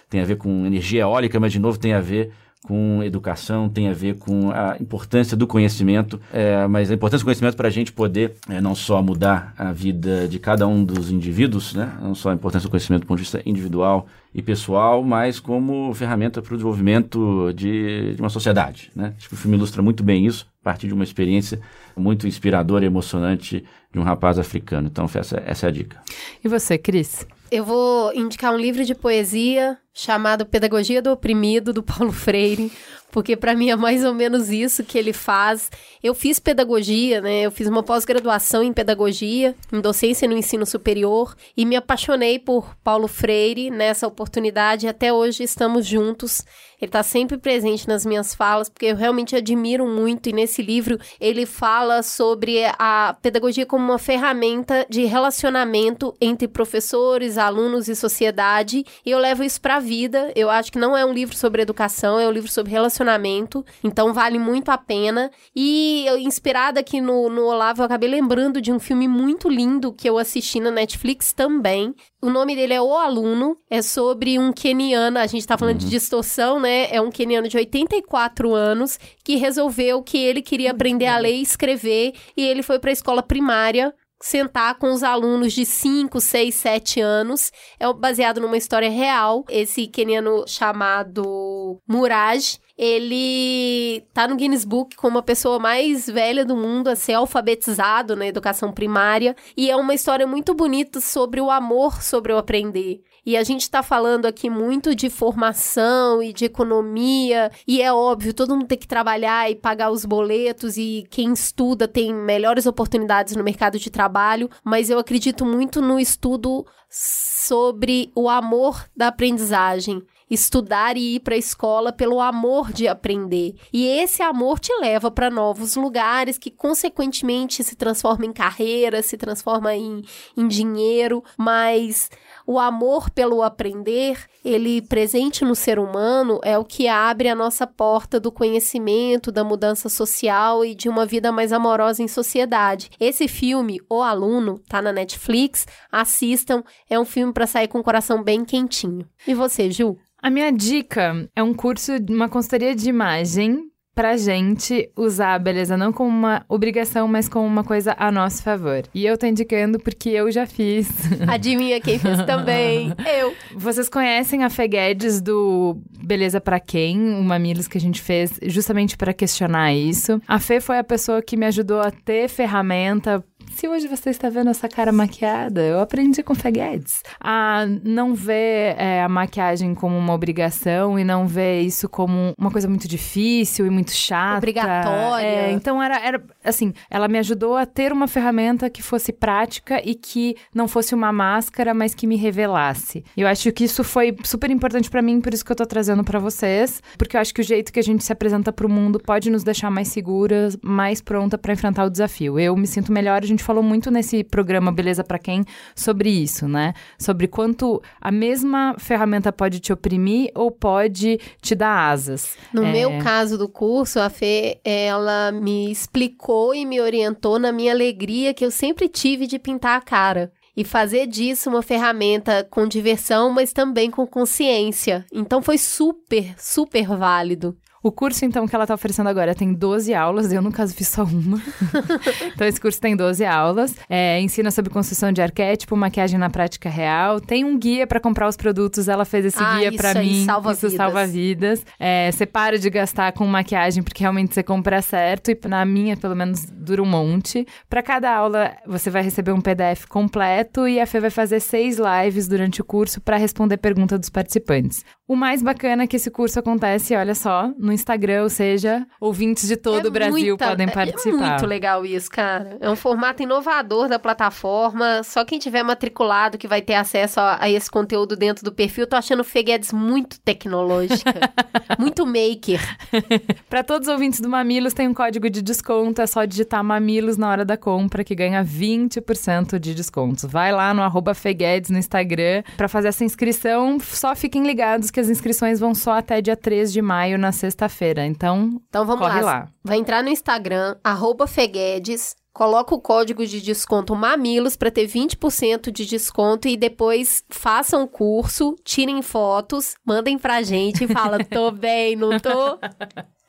Tem a ver com energia eólica, mas de novo tem a ver com educação, tem a ver com a importância do conhecimento, é, mas a importância do conhecimento para a gente poder é, não só mudar a vida de cada um dos indivíduos, né? não só a importância do conhecimento do ponto de vista individual e pessoal, mas como ferramenta para o desenvolvimento de, de, uma sociedade. Né? Acho que o filme ilustra muito bem isso, a partir de uma experiência muito inspiradora e emocionante de um rapaz africano. Então, essa, essa é a dica. E você, Cris? Eu vou indicar um livro de poesia chamado Pedagogia do Oprimido, do Paulo Freire, porque para mim é mais ou menos isso que ele faz. Eu fiz pedagogia, né? Eu fiz uma pós-graduação em pedagogia, em docência no ensino superior, e me apaixonei por Paulo Freire nessa oportunidade. Até hoje estamos juntos. Ele está sempre presente nas minhas falas, porque eu realmente admiro muito. E nesse livro ele fala sobre a pedagogia como uma ferramenta de relacionamento entre professores, alunos e sociedade. E eu levo isso para a vida. Eu acho que não é um livro sobre educação, é um livro sobre relacionamento. Então vale muito a pena. E eu, inspirada aqui no, no Olavo, eu acabei lembrando de um filme muito lindo que eu assisti na Netflix também. O nome dele é O Aluno. É sobre um keniano. A gente está falando de distorção, né? É um keniano de 84 anos que resolveu que ele queria aprender a ler e escrever. E ele foi para a escola primária sentar com os alunos de 5, 6, 7 anos. É baseado numa história real. Esse keniano chamado Muraj, ele tá no Guinness Book como a pessoa mais velha do mundo a ser alfabetizado na educação primária. E é uma história muito bonita sobre o amor sobre o aprender. E a gente está falando aqui muito de formação e de economia, e é óbvio, todo mundo tem que trabalhar e pagar os boletos, e quem estuda tem melhores oportunidades no mercado de trabalho, mas eu acredito muito no estudo sobre o amor da aprendizagem estudar e ir para a escola pelo amor de aprender. E esse amor te leva para novos lugares que, consequentemente, se transforma em carreira, se transforma em, em dinheiro, mas o amor pelo aprender, ele presente no ser humano, é o que abre a nossa porta do conhecimento, da mudança social e de uma vida mais amorosa em sociedade. Esse filme, O Aluno, tá na Netflix, assistam, é um filme para sair com o coração bem quentinho. E você, Ju? A minha dica é um curso, uma consultoria de imagem pra gente usar a beleza não como uma obrigação, mas como uma coisa a nosso favor. E eu tô indicando porque eu já fiz. [LAUGHS] Adivinha quem fez também? eu. Vocês conhecem a Fê Guedes do Beleza para Quem, o Mamilos que a gente fez justamente para questionar isso. A Fê foi a pessoa que me ajudou a ter ferramenta se hoje você está vendo essa cara maquiada, eu aprendi com Feguedes. A não ver é, a maquiagem como uma obrigação e não ver isso como uma coisa muito difícil e muito chata. Obrigatória. É, então era, era, assim, ela me ajudou a ter uma ferramenta que fosse prática e que não fosse uma máscara, mas que me revelasse. Eu acho que isso foi super importante para mim, por isso que eu tô trazendo para vocês, porque eu acho que o jeito que a gente se apresenta para o mundo pode nos deixar mais seguras, mais pronta para enfrentar o desafio. Eu me sinto melhor, a gente falou muito nesse programa Beleza para Quem sobre isso, né? Sobre quanto a mesma ferramenta pode te oprimir ou pode te dar asas. No É, meu caso do curso, a Fê, ela me explicou e me orientou na minha alegria que eu sempre tive de pintar a cara. E fazer disso uma ferramenta com diversão, mas também com consciência. Então foi super, super válido. O curso, então, que ela tá oferecendo agora tem 12 aulas, eu, no caso, fiz só uma. [LAUGHS] então, esse curso tem 12 aulas. É, ensina sobre construção de arquétipo, maquiagem na prática real. Tem um guia para comprar os produtos, ela fez esse Ah, guia para mim. salva isso vidas. salva vidas. É, você para de gastar com maquiagem, porque realmente você compra certo. E na minha, pelo menos, dura um monte. Para cada aula, você vai receber um PDF completo e a Fê vai fazer seis lives durante o curso para responder pergunta dos participantes. O mais bacana é que esse curso acontece, olha só, no Instagram, ou seja, ouvintes de todo É o Brasil muita- podem É participar. muito legal isso, cara. É um formato inovador da plataforma. Só quem tiver matriculado que vai ter acesso a, a esse conteúdo dentro do perfil. Tô achando o Feguedes muito tecnológica. [LAUGHS] muito maker. [LAUGHS] Para todos os ouvintes do Mamilos, tem um código de desconto. É só digitar Mamilos na hora da compra que ganha 20% de desconto. Vai lá no arroba Feguedes no Instagram para fazer essa inscrição. Só fiquem ligados que as inscrições vão só até dia 3 de maio, na sexta-feira. Então, Então vamos lá. lá. Vai entrar no Instagram, arroba Feguedes. Coloca o código de desconto Mamilos para ter 20% de desconto e depois façam o curso, tirem fotos, mandem pra gente e fala, tô [LAUGHS] bem, não tô?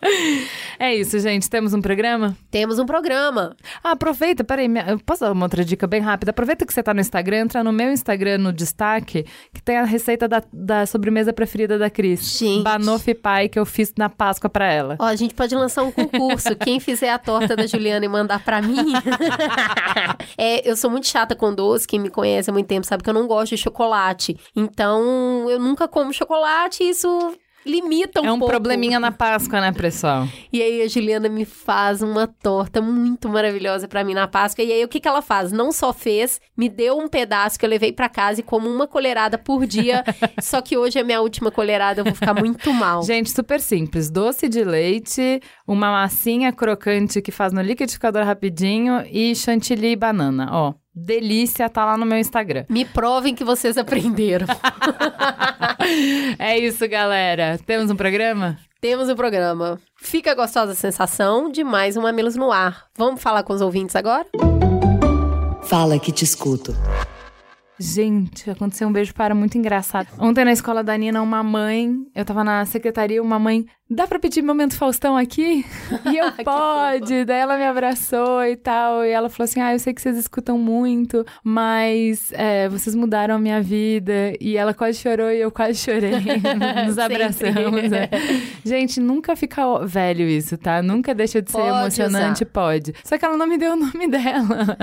[LAUGHS] É isso, gente. Temos um programa? Temos um programa. Ah, aproveita, peraí, minha- eu posso dar uma outra dica bem rápida? Aproveita que você tá no Instagram, entra no meu Instagram no destaque, que tem a receita da, da sobremesa preferida da Cris. Gente. Banoffee Pie, que eu fiz na Páscoa pra ela. Ó, a gente pode lançar um concurso. [LAUGHS] Quem fizer a torta da Juliana e mandar pra mim. [LAUGHS] é, eu sou muito chata com doce. Quem me conhece há muito tempo sabe que eu não gosto de chocolate. Então, eu nunca como chocolate isso limita um é um pouco. probleminha na Páscoa, né, pessoal? E aí a Juliana me faz uma torta muito maravilhosa pra mim na Páscoa. E aí o que que ela faz? Não só fez, me deu um pedaço que eu levei pra casa e como uma colherada por dia. [LAUGHS] só que hoje é minha última colherada, eu vou ficar muito mal. [LAUGHS] Gente, super simples. Doce de leite, uma massinha crocante que faz no liquidificador rapidinho e chantilly e banana. Ó, delícia, tá lá no meu Instagram. Me provem que vocês aprenderam. [LAUGHS] é isso, galera. Temos um programa? Temos o programa. Fica gostosa a sensação de mais um Mamilos no ar. Vamos falar com os ouvintes agora? Fala que te escuto. Gente, aconteceu um beijo para muito engraçado. Ontem na escola da Nina, uma mãe, eu tava na secretaria, uma mãe, dá pra pedir momento Faustão aqui? [LAUGHS] E eu, pode. Daí ela me abraçou e tal, e ela falou assim, ah, eu sei que vocês escutam muito, mas é, vocês mudaram a minha vida. E ela quase chorou e eu quase chorei. [LAUGHS] Nos abraçamos. né? Gente, nunca fica velho isso, tá? Nunca deixa de ser Pode emocionante, pode. Só que ela não me deu o nome [LAUGHS] dela.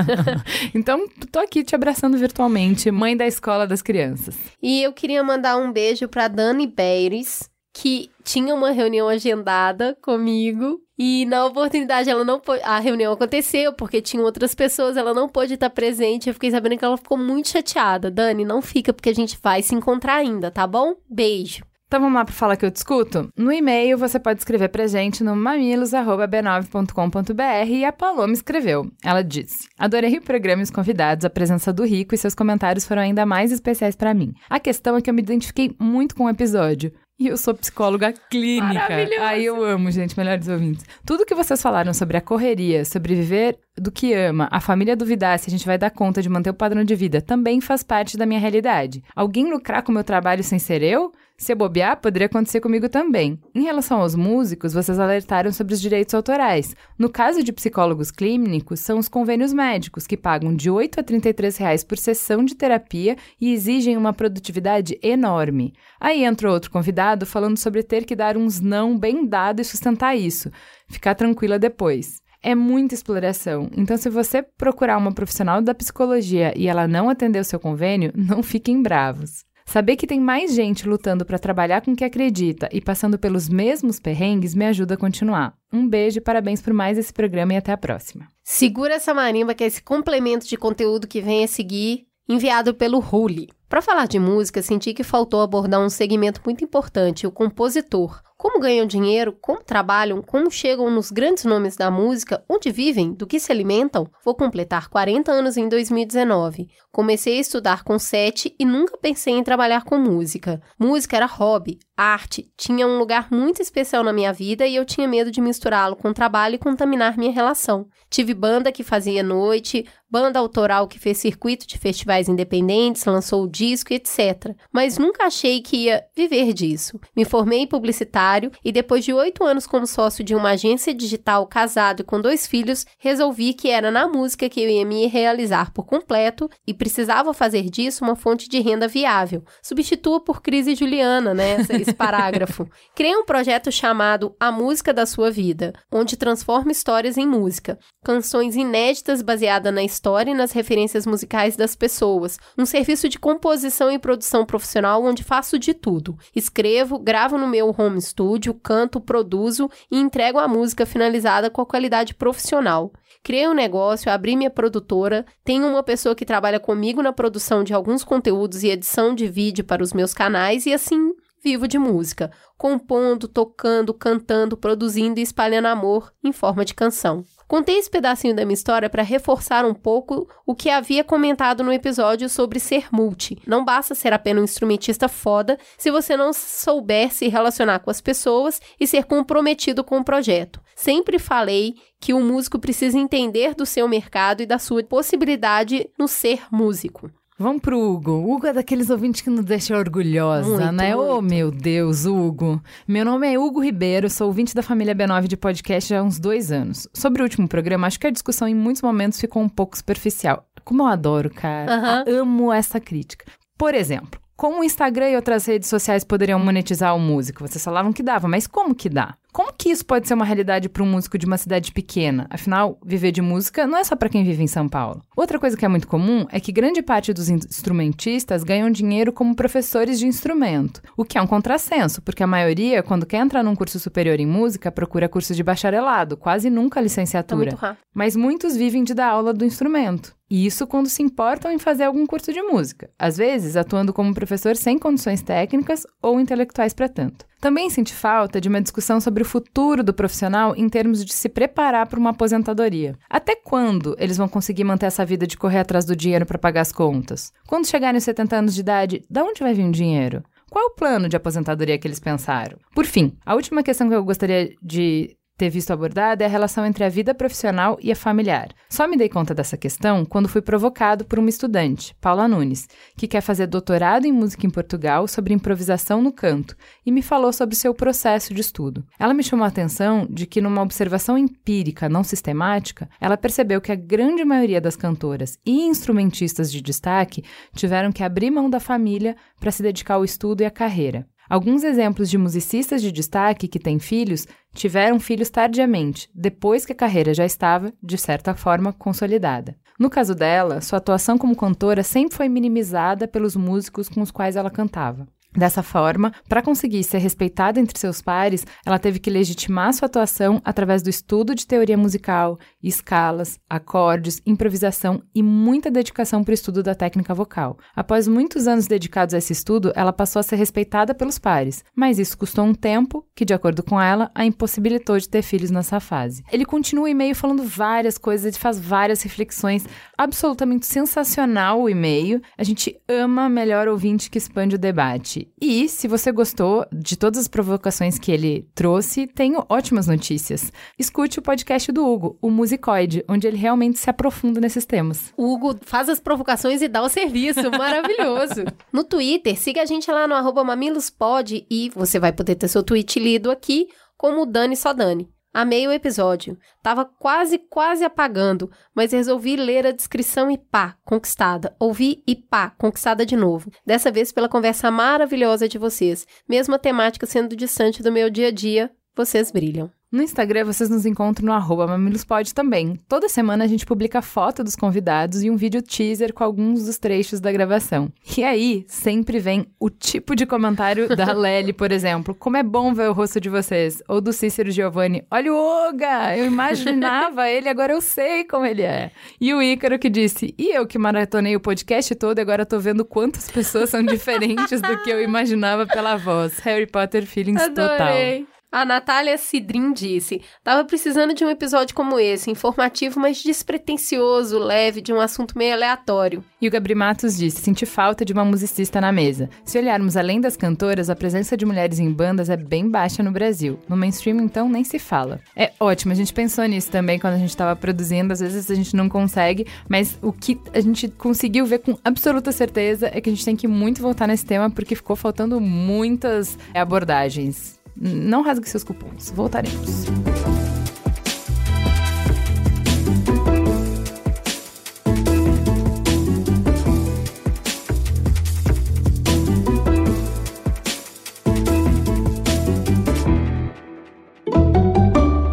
então, tô aqui te abraçando virtualmente, mãe da escola das crianças. E eu queria mandar um beijo pra Dani Beires, que tinha uma reunião agendada comigo. E na oportunidade ela não pôde. A reunião aconteceu porque tinham outras pessoas, ela não pôde estar presente. Eu fiquei sabendo que ela ficou muito chateada. Dani, não fica porque a gente vai se encontrar ainda, tá bom? Beijo. Então vamos lá para falar que eu discuto? No e-mail você pode escrever pra gente no mamilos@b9.com.br e a Paloma escreveu. Ela disse: "Adorei o programa e os convidados, a presença do Rico e seus comentários foram ainda mais especiais pra mim. A questão é que eu me identifiquei muito com o episódio. E eu sou psicóloga clínica. Maravilhoso. Aí eu amo, gente, melhores ouvintes. Tudo que vocês falaram sobre a correria, sobre viver do que ama, a família duvidar se a gente vai dar conta de manter o padrão de vida, também faz parte da minha realidade. Alguém lucrar com o meu trabalho sem ser eu? Se bobear, poderia acontecer comigo também. Em relação aos músicos, vocês alertaram sobre os direitos autorais. No caso de psicólogos clínicos, são os convênios médicos, que pagam de 8 a 33 reais por sessão de terapia e exigem uma produtividade enorme. Aí entra outro convidado falando sobre ter que dar uns não bem dado e sustentar isso. Ficar tranquila depois. É muita exploração. Então, se você procurar uma profissional da psicologia e ela não atender o seu convênio, não fiquem bravos. Saber que tem mais gente lutando para trabalhar com o que acredita e passando pelos mesmos perrengues me ajuda a continuar. Um beijo e parabéns por mais esse programa e até a próxima. Segura essa marimba que é esse complemento de conteúdo que vem a seguir, enviado pelo Ruli. Para falar de música, senti que faltou abordar um segmento muito importante, o compositor. Como ganham dinheiro, como trabalham, como chegam nos grandes nomes da música, onde vivem, do que se alimentam? Vou completar 40 anos em 2019. Comecei a estudar com 7 e nunca pensei em trabalhar com música. Música era hobby, arte, tinha um lugar muito especial na minha vida e eu tinha medo de misturá-lo com trabalho e contaminar minha relação. Tive banda que fazia noite, banda autoral que fez circuito de festivais independentes, lançou o disco etc. Mas nunca achei que ia viver disso. Me formei publicitário e depois de oito anos como sócio de uma agência digital, casado e com dois filhos, resolvi que era na música que eu ia me realizar por completo e precisava fazer disso uma fonte de renda viável. Substitua por Crise Juliana, né? [LAUGHS] Esse parágrafo. Criei um projeto chamado A Música da Sua Vida, onde transforma histórias em música. Canções inéditas baseadas na história e nas referências musicais das pessoas. Um serviço de composição e produção profissional onde faço de tudo. Escrevo, gravo no meu home studio, canto, produzo e entrego a música finalizada com a qualidade profissional. Criei um negócio, abri minha produtora, tenho uma pessoa que trabalha comigo na produção de alguns conteúdos e edição de vídeo para os meus canais e assim vivo de música, compondo, tocando, cantando, produzindo e espalhando amor em forma de canção. Contei esse pedacinho da minha história para reforçar um pouco o que havia comentado no episódio sobre ser multi. Não basta ser apenas um instrumentista foda se você não souber se relacionar com as pessoas e ser comprometido com o projeto. Sempre falei que o músico precisa entender do seu mercado e da sua possibilidade no ser músico. Vamos pro Hugo. O Hugo é daqueles ouvintes que nos deixa orgulhosa, Muito, né? Oh, muito. meu Deus, Hugo. Meu nome é Hugo Ribeiro, sou ouvinte da família B9 de podcast há uns dois anos. Sobre o último programa, acho que a discussão em muitos momentos ficou um pouco superficial. Como eu adoro, cara. Aham. Amo essa crítica. Por exemplo, como o Instagram e outras redes sociais poderiam monetizar o músico? Vocês falavam que dava, mas como que dá? Como que isso pode ser uma realidade para um músico de uma cidade pequena? Afinal, viver de música não é só para quem vive em São Paulo. Outra coisa que é muito comum é que grande parte dos instrumentistas ganham dinheiro como professores de instrumento, o que é um contrassenso, porque a maioria, quando quer entrar num curso superior em música, procura curso de bacharelado, quase nunca Tá licenciatura. muito rápido. Mas muitos vivem de dar aula do instrumento. E isso quando se importam em fazer algum curso de música, às vezes atuando como professor sem condições técnicas ou intelectuais para tanto. Também senti falta de uma discussão sobre o futuro do profissional em termos de se preparar para uma aposentadoria. Até quando eles vão conseguir manter essa vida de correr atrás do dinheiro para pagar as contas? Quando chegarem aos 70 anos de idade, da onde vai vir o dinheiro? Qual é o plano de aposentadoria que eles pensaram? Por fim, a última questão que eu gostaria de ter visto abordada é a relação entre a vida profissional e a familiar. Só me dei conta dessa questão quando fui provocado por uma estudante, Paula Nunes, que quer fazer doutorado em música em Portugal sobre improvisação no canto e me falou sobre seu processo de estudo. Ela me chamou a atenção de que, numa observação empírica não sistemática, ela percebeu que a grande maioria das cantoras e instrumentistas de destaque tiveram que abrir mão da família para se dedicar ao estudo e à carreira. Alguns exemplos de musicistas de destaque que têm filhos tiveram filhos tardiamente, depois que a carreira já estava, de certa forma, consolidada. No caso dela, sua atuação como cantora sempre foi minimizada pelos músicos com os quais ela cantava. Dessa forma, para conseguir ser respeitada entre seus pares, ela teve que legitimar sua atuação através do estudo de teoria musical, escalas, acordes, improvisação e muita dedicação para o estudo da técnica vocal. Após muitos anos dedicados a esse estudo, ela passou a ser respeitada pelos pares, mas isso custou um tempo que, de acordo com ela, a impossibilitou de ter filhos nessa fase. Ele continua o e-mail falando várias coisas, ele faz várias reflexões, absolutamente sensacional o e-mail. A gente ama melhor ouvinte que expande o debate. E se você gostou de todas as provocações que ele trouxe, tenho ótimas notícias. Escute o podcast do Hugo, o Musicoide, onde ele realmente se aprofunda nesses temas. O Hugo faz as provocações e dá o serviço. [LAUGHS] Maravilhoso. no Twitter, siga a gente lá no mamilospod e você vai poder ter seu tweet lido aqui como o Dani Só Dani. Amei o episódio. Tava quase, quase apagando, mas resolvi ler a descrição e pá, conquistada. Ouvi e pá, conquistada de novo. Dessa vez pela conversa maravilhosa de vocês. Mesmo a temática sendo distante do meu dia a dia, vocês brilham. No Instagram, vocês nos encontram no arroba mamilospod também. Toda semana a gente publica foto dos convidados e um vídeo teaser com alguns dos trechos da gravação. E aí, sempre vem o tipo de comentário da [LAUGHS] Lely, por exemplo. Como é bom ver o rosto de vocês. Ou do Cícero Giovanni. Olha o Oga! Eu imaginava [LAUGHS] ele, agora eu sei como ele é. E o Ícaro que disse, e eu que maratonei o podcast todo e agora tô vendo quantas pessoas são [LAUGHS] diferentes do que eu imaginava pela voz. Harry Potter feelings total. A Natália Cidrin disse: Tava precisando de um episódio como esse, informativo, mas despretensioso, leve, de um assunto meio aleatório. E o Gabri Matos disse: senti falta de uma musicista na mesa. Se olharmos além das cantoras, a presença de mulheres em bandas é bem baixa no Brasil. No mainstream, então, nem se fala. É ótimo, a gente pensou nisso também quando a gente estava produzindo. Às vezes a gente não consegue, mas o que a gente conseguiu ver com absoluta certeza é que a gente tem que muito voltar nesse tema porque ficou faltando muitas abordagens. Não rasgue seus cupons, voltaremos.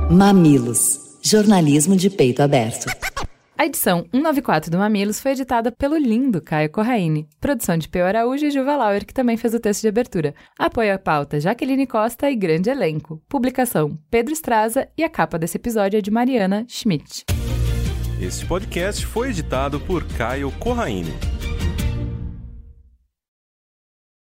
Mamilos. Jornalismo de peito aberto. A edição 194 do Mamilos foi editada pelo lindo Caio Corraine. Produção de Peu Araújo e Juva Lauer, que também fez o texto de abertura. Apoio à pauta Jaqueline Costa e grande elenco. Publicação Pedro Estraza e a capa desse episódio é de Mariana Schmidt. Este podcast foi editado por Caio Corraine.